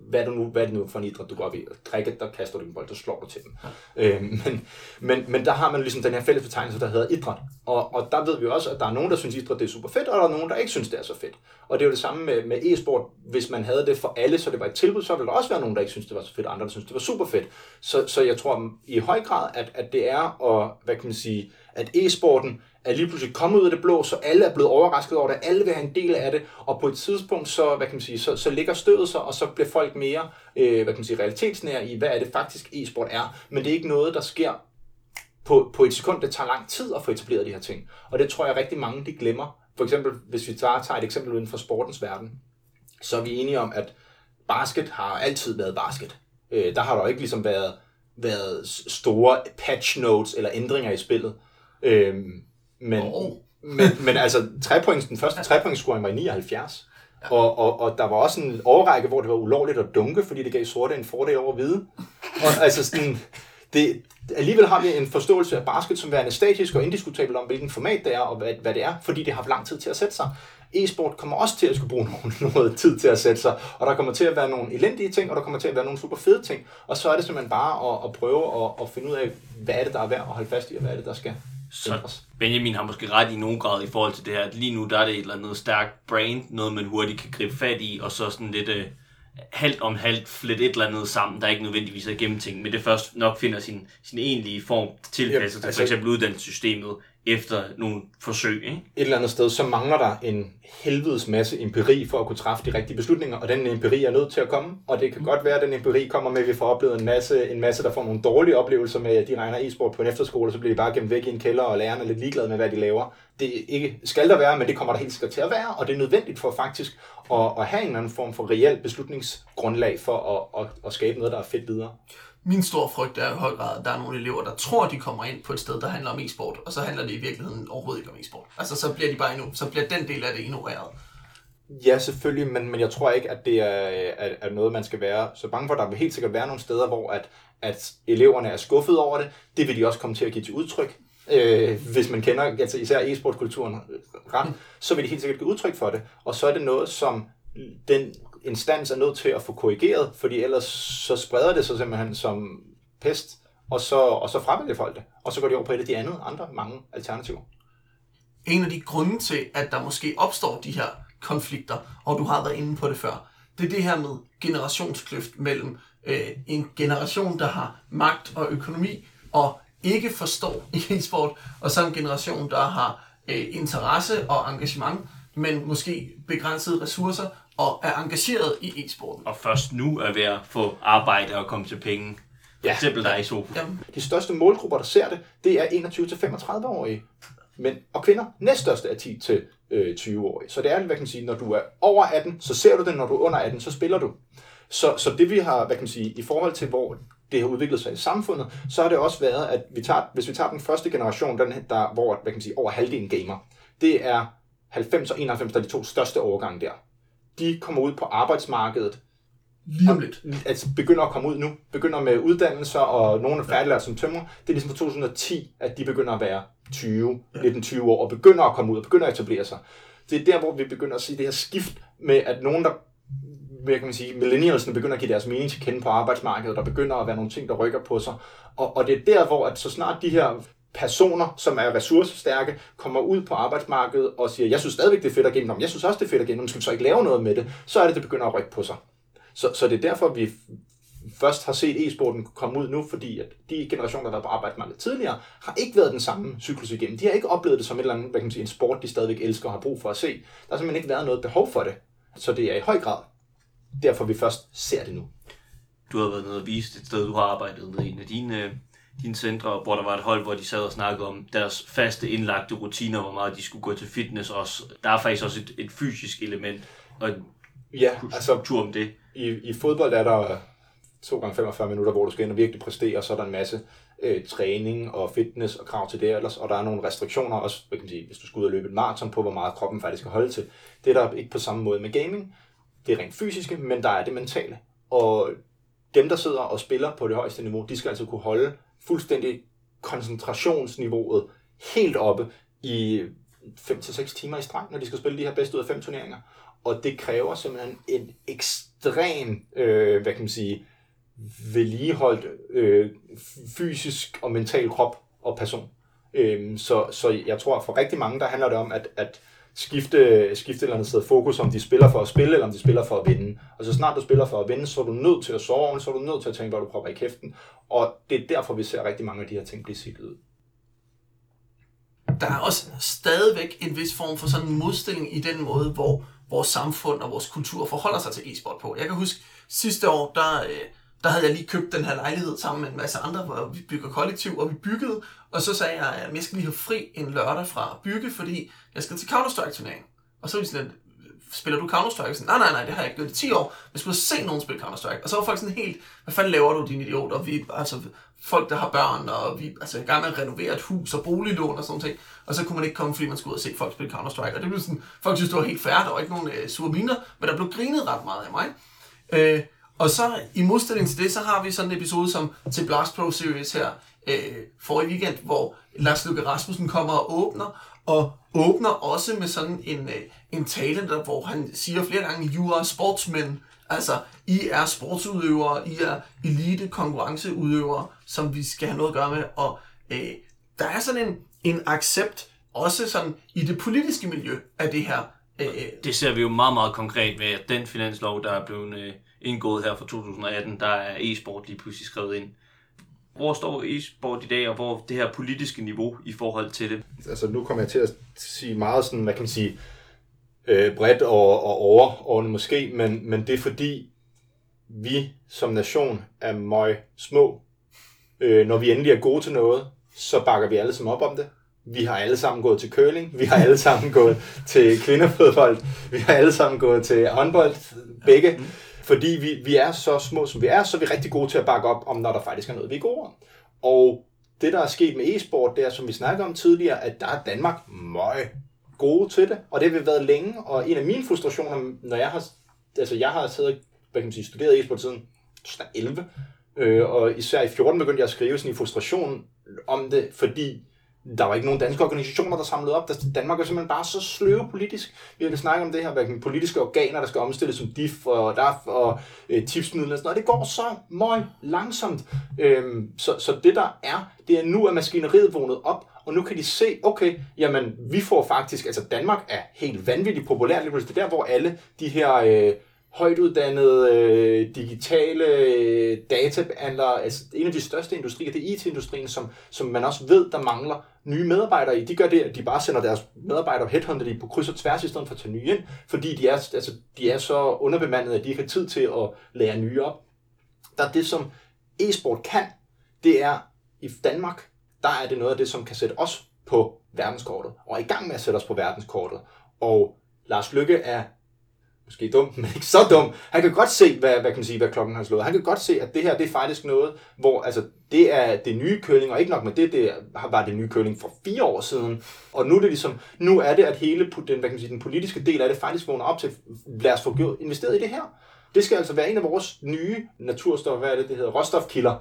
hvad, du nu, hvad det nu for en idræt, du går op i? Trækket, der kaster du en bold, så slår du til dem. Ja. Øh, men, men, men der har man ligesom den her fælles betegnelse, der hedder idræt. Og, og der ved vi også, at der er nogen, der synes, idræt det er super fedt, og der er nogen, der ikke synes, det er så fedt. Og det er jo det samme med, med e-sport. Hvis man havde det for alle, så det var et tilbud, så ville der også være nogen, der ikke synes, det var så fedt, og andre, der synes, det var super fedt. Så, så jeg tror i høj grad, at, at det er at, hvad kan man sige, at e-sporten er lige pludselig kommet ud af det blå, så alle er blevet overrasket over det, alle vil have en del af det, og på et tidspunkt, så, hvad kan man sige, så, så ligger stødet sig, og så bliver folk mere, øh, hvad kan man sige, realitetsnære i, hvad er det faktisk e-sport er, men det er ikke noget, der sker på, på et sekund, det tager lang tid at få etableret de her ting, og det tror jeg rigtig mange, de glemmer. For eksempel, hvis vi tager, tager et eksempel uden for sportens verden, så er vi enige om, at basket har altid været basket. Øh, der har der jo ikke ligesom været, været store patch notes eller ændringer i spillet. Øh, men, oh. men, men altså, trepoints, den første trepointsscoring var i 79. Ja. Og, og, og der var også en overrække, hvor det var ulovligt at dunke, fordi det gav sorte en fordel over hvide. Og altså sådan, det, alligevel har vi en forståelse af basket som værende statisk og indiskutabel om, hvilken format det er og hvad, hvad det er, fordi det har haft lang tid til at sætte sig. E-sport kommer også til at skulle bruge <laughs> noget, noget tid til at sætte sig, og der kommer til at være nogle elendige ting, og der kommer til at være nogle super fede ting, og så er det simpelthen bare at, at prøve at, at finde ud af, hvad er det, der er værd at holde fast i, og hvad er det, der skal så Benjamin har måske ret i nogen grad i forhold til det her, at lige nu der er det et eller andet stærkt brain, noget man hurtigt kan gribe fat i, og så sådan lidt uh, halvt om halvt flet et eller andet sammen, der ikke nødvendigvis er gennemtænkt, men det først nok finder sin, sin egentlige form tilpasset yep, altså, til for eksempel uddannelsessystemet, efter nogle forsøg, ikke? et eller andet sted, så mangler der en helvedes masse empiri for at kunne træffe de rigtige beslutninger, og den empiri er nødt til at komme, og det kan godt være, at den empiri kommer med, at vi får oplevet en masse, en masse der får nogle dårlige oplevelser med, at de regner e-sport på en efterskole, og så bliver de bare gemt væk i en kælder, og lærerne er lidt ligeglade med, hvad de laver. Det ikke, skal der være, men det kommer der helt sikkert til at være, og det er nødvendigt for faktisk at, at have en eller anden form for reelt beslutningsgrundlag for at, at, at skabe noget, der er fedt videre. Min store frygt er i høj grad, at der er nogle elever, der tror, de kommer ind på et sted, der handler om e-sport, og så handler det i virkeligheden overhovedet ikke om e-sport. Altså, så bliver de bare endnu, så bliver den del af det ignoreret. Ja, selvfølgelig, men, men jeg tror ikke, at det er, er, er noget, man skal være så bange for. Der vil helt sikkert være nogle steder, hvor at, at eleverne er skuffet over det. Det vil de også komme til at give til udtryk. Øh, hvis man kender altså især e-sportkulturen øh, ret, så vil de helt sikkert give udtryk for det. Og så er det noget, som den instans er nødt til at få korrigeret, fordi ellers så spreder det sig simpelthen som pest, og så, og så fravælger folk det. Og så går de over på et af de andet, andre mange alternativer. En af de grunde til, at der måske opstår de her konflikter, og du har været inde på det før, det er det her med generationskløft mellem øh, en generation, der har magt og økonomi, og ikke forstår <laughs> e-sport, og så en generation, der har øh, interesse og engagement, men måske begrænsede ressourcer, og er engageret i e-sporten. Og først nu er ved at få arbejde og komme til penge. For Ja. eksempel dig i Sofus. Jamen, De største målgrupper, der ser det, det er 21-35-årige mænd og kvinder. Næststørste er 10-20-årige. Så det er, hvad kan man sige, når du er over 18, så ser du det, når du er under 18, så spiller du. Så, så det vi har, hvad kan man sige, i forhold til, hvor det har udviklet sig i samfundet, så har det også været, at vi tager, hvis vi tager den første generation, den, der, hvor hvad kan man sige, over halvdelen gamer, det er 90 og 91, der er de to største overgange der. De kommer ud på arbejdsmarkedet, lige om lidt. altså begynder at komme ud nu, begynder med uddannelser, og nogle er færdiglært som tømrer. Det er ligesom fra 2010, at de begynder at være 20, 19-20 år, og begynder at komme ud, og begynder at etablere sig. Det er der, hvor vi begynder at se det her skift med, at nogen, der hvad kan man sige, millennialsene begynder at give deres mening til kende på arbejdsmarkedet, der begynder at være nogle ting, der rykker på sig. Og, og det er der, hvor at så snart de her personer, som er ressourcestærke, kommer ud på arbejdsmarkedet og siger, jeg synes stadigvæk, det er fedt at gennem Nå, jeg synes også, det er fedt at gennem men skal vi så ikke lave noget med det? Så er det, det begynder at rykke på sig. Så, så det er derfor, vi først har set e-sporten komme ud nu, fordi at de generationer, der har været på arbejdsmarkedet tidligere, har ikke været den samme cyklus igennem. De har ikke oplevet det som et eller andet, hvad kan man sige, en sport, de stadigvæk elsker og har brug for at se. Der har simpelthen ikke været noget behov for det. Så det er i høj grad derfor, vi først ser det nu. Du har været nede og vist et sted, du har arbejdet med en af dine, øh, dine centre, hvor der var et hold, hvor de sad og snakkede om deres faste indlagte rutiner, hvor meget de skulle gå til fitness også. Der er faktisk også et, et fysisk element og en Ja, altså kultur om det. i, i fodbold er der 2 gange 45 minutter, hvor du skal ind og virkelig præstere, og så er der en masse øh, træning og fitness og krav til det ellers, og der er nogle restriktioner også, kan man sige, hvis du skal ud og løbe et maraton på, hvor meget kroppen faktisk skal holde til. Det er der ikke på samme måde med gaming. Det er rent fysiske, men der er det mentale. Og dem, der sidder og spiller på det højeste niveau, de skal altså kunne holde fuldstændig koncentrationsniveauet helt oppe i 5-6 timer i streng, når de skal spille de her bedste ud af fem turneringer. Og det kræver simpelthen en ekstrem, øh, hvad kan man sige, vedligeholdt øh, fysisk og mental krop og person. Øhm, så, så jeg tror, for rigtig mange, der handler det om at, at skifte, skifte eller andet sted fokus, om de spiller for at spille, eller om de spiller for at vinde. Og så snart du spiller for at vinde, så er du nødt til at sove ordentligt, så er du nødt til at tænke, hvad du propper i kæften. Og det er derfor, vi ser rigtig mange af de her ting blive sigtet ud. der er også stadigvæk en vis form for sådan en modstilling i den måde, hvor vores samfund og vores kultur forholder sig til e-sport på. Jeg kan huske, sidste år, der, øh, der havde jeg lige købt den her lejlighed sammen med en masse andre, hvor vi bygger kollektiv, og vi byggede, og så sagde jeg, at jeg skal lige have fri en lørdag fra at bygge, fordi jeg skal til Counter-Strike-turnering. Og så var de sådan, lidt, spiller du Counter-Strike? Sådan, nej, nej, nej, det har jeg ikke gjort i 10 år. Jeg skulle se nogen spille Counter-Strike. Og så var folk sådan helt, hvad fanden laver du, din idiot? Og vi, altså, folk, der har børn, og vi altså, er i gang med at renovere et hus og boliglån og sådan noget. Og så kunne man ikke komme, fordi man skulle ud og se folk spille Counter-Strike. Og det blev sådan, folk synes, det var helt fair, der var ikke nogen øh, sure miner, men der blev grinet ret meget af mig. Øh, og så i modstilling til det, så har vi sådan en episode som til Blast Pro Series her øh, i weekend, hvor Lars Løkke Rasmussen kommer og åbner, og åbner også med sådan en, øh, en tale, der, hvor han siger flere gange, you are sportsmen, altså I er sportsudøvere, I er elite konkurrenceudøvere, som vi skal have noget at gøre med, og øh, der er sådan en, en accept, også sådan i det politiske miljø af det her. Øh, Det ser vi jo meget, meget konkret ved, at den finanslov, der er blevet øh, indgået her fra 2018, der er e-sport lige pludselig skrevet ind. hvor står e-sport i dag, og hvor det her politiske niveau i forhold til det? Altså nu kommer jeg til at sige meget sådan, hvad kan man sige, øh, bredt og, og overordnet måske, men, men det er fordi, vi som nation er meget små. Øh, når vi endelig er gode til noget, så bakker vi alle sammen op om det. Vi har alle sammen gået til curling, vi har alle sammen gået til kvindefodbold, vi har alle sammen gået til håndbold, begge. Fordi vi, vi er så små, som vi er, så er vi rigtig gode til at bakke op om, når der faktisk er noget, vi er gode om. Og det, der er sket med e-sport, det er, som vi snakkede om tidligere, at der er Danmark meget gode til det, og det har vi været længe, og en af mine frustrationer, når jeg har, altså jeg har siddet, hvad kan man sige, studeret e-sport siden 2011, øh, og især i 14 begyndte jeg at skrive sådan en frustration om det, fordi der var ikke nogen danske organisationer, der samlede op. Danmark er simpelthen bare så sløve politisk. Vi har snakket om det her, hvilke politiske organer, der skal omstilles som DIF og DAF og øh, tipsmidler og sådan noget. Det går så meget langsomt. Øhm, så, så det der er, det er nu, at maskineriet vågnet op, og nu kan de se, okay, jamen vi får faktisk, altså Danmark er helt vanvittigt populært. det er der, hvor alle de her øh, højtuddannede øh, digitale øh, databehandlere, altså en af de største industrier, det er IT-industrien, som, som man også ved, der mangler nye medarbejdere i. De gør det, at de bare sender deres medarbejdere headhunter de på kryds og tværs, i stedet for at tage nye ind, fordi de er, altså, de er så underbemandede, at de ikke har tid til at lære nye op. Der er det, som e-sport kan, det er i Danmark, der er det noget af det, som kan sætte os på verdenskortet, og er i gang med at sætte os på verdenskortet. Og Lars Lykke er måske dum, <laughs> men ikke så dum. Han kan godt se, hvad, hvad kan man sige, hvad klokken har slået. Han kan godt se, at det her, det er faktisk noget, hvor altså, det er det nye køling, og ikke nok med det, det var det nye køling for fire år siden. Og nu er det ligesom, nu er det, at hele den, hvad kan man sige, den politiske del af det faktisk vågner op til, lad os få investeret i det her. Det skal altså være en af vores nye naturstoffer, hvad er det, det hedder, råstofkilder.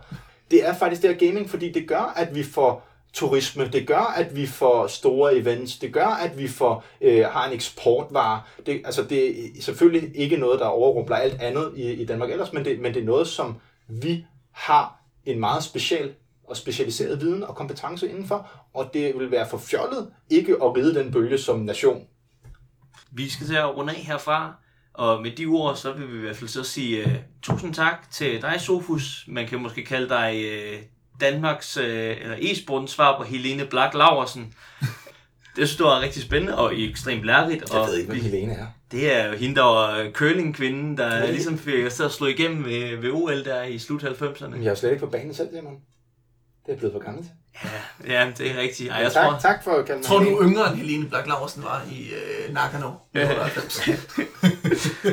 Det er faktisk det her gaming, fordi det gør, at vi får turisme. Det gør, at vi får store events. Det gør, at vi får øh, har en eksportvare. Det, altså, det er selvfølgelig ikke noget, der overrumpler alt andet i, i Danmark ellers, men det, men det er noget, som vi har en meget speciel og specialiseret viden og kompetence indenfor, og det vil være for fjollet ikke at ride den bølge som nation. Vi skal til at runde af herfra, og med de ord, så vil vi i hvert fald så sige uh, tusind tak til dig, Sofus. Man kan måske kalde dig uh, Danmarks øh, eller e-sportens svar på Helene Black Laversen. Det synes jeg er rigtig spændende og ekstremt lærerigt. Jeg ved ikke, hvad Helene er. Det er jo hende, der var curlingkvinden, der ja. ligesom fik os til at slå igennem ved, ved OL der i slut 90'erne. Jeg er slet ikke på banen selv, Simon. Det er blevet for gammelt. Ja, ja, det er rigtigt. Ej, jeg tak, tror... tak for at kalde mig Tror du yngre end Helene Black Laversen var i øh, Nagano i 98?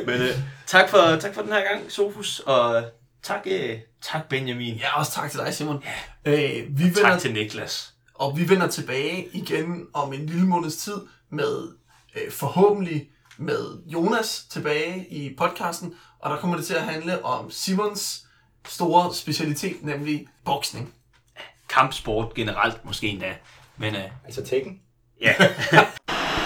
Men øh, tak, for, tak for den her gang, Sofus, og Tak, øh, tak Benjamin. Ja, også tak til dig, Simon. Ja. Øh, vi vender, tak til Niklas. Og vi vender tilbage igen om en lille måneds tid med øh, forhåbentlig med Jonas tilbage i podcasten, og der kommer det til at handle om Simons store specialitet, nemlig boksning. Kampsport generelt måske endda. Men, øh, altså Tekken? Ja. <laughs>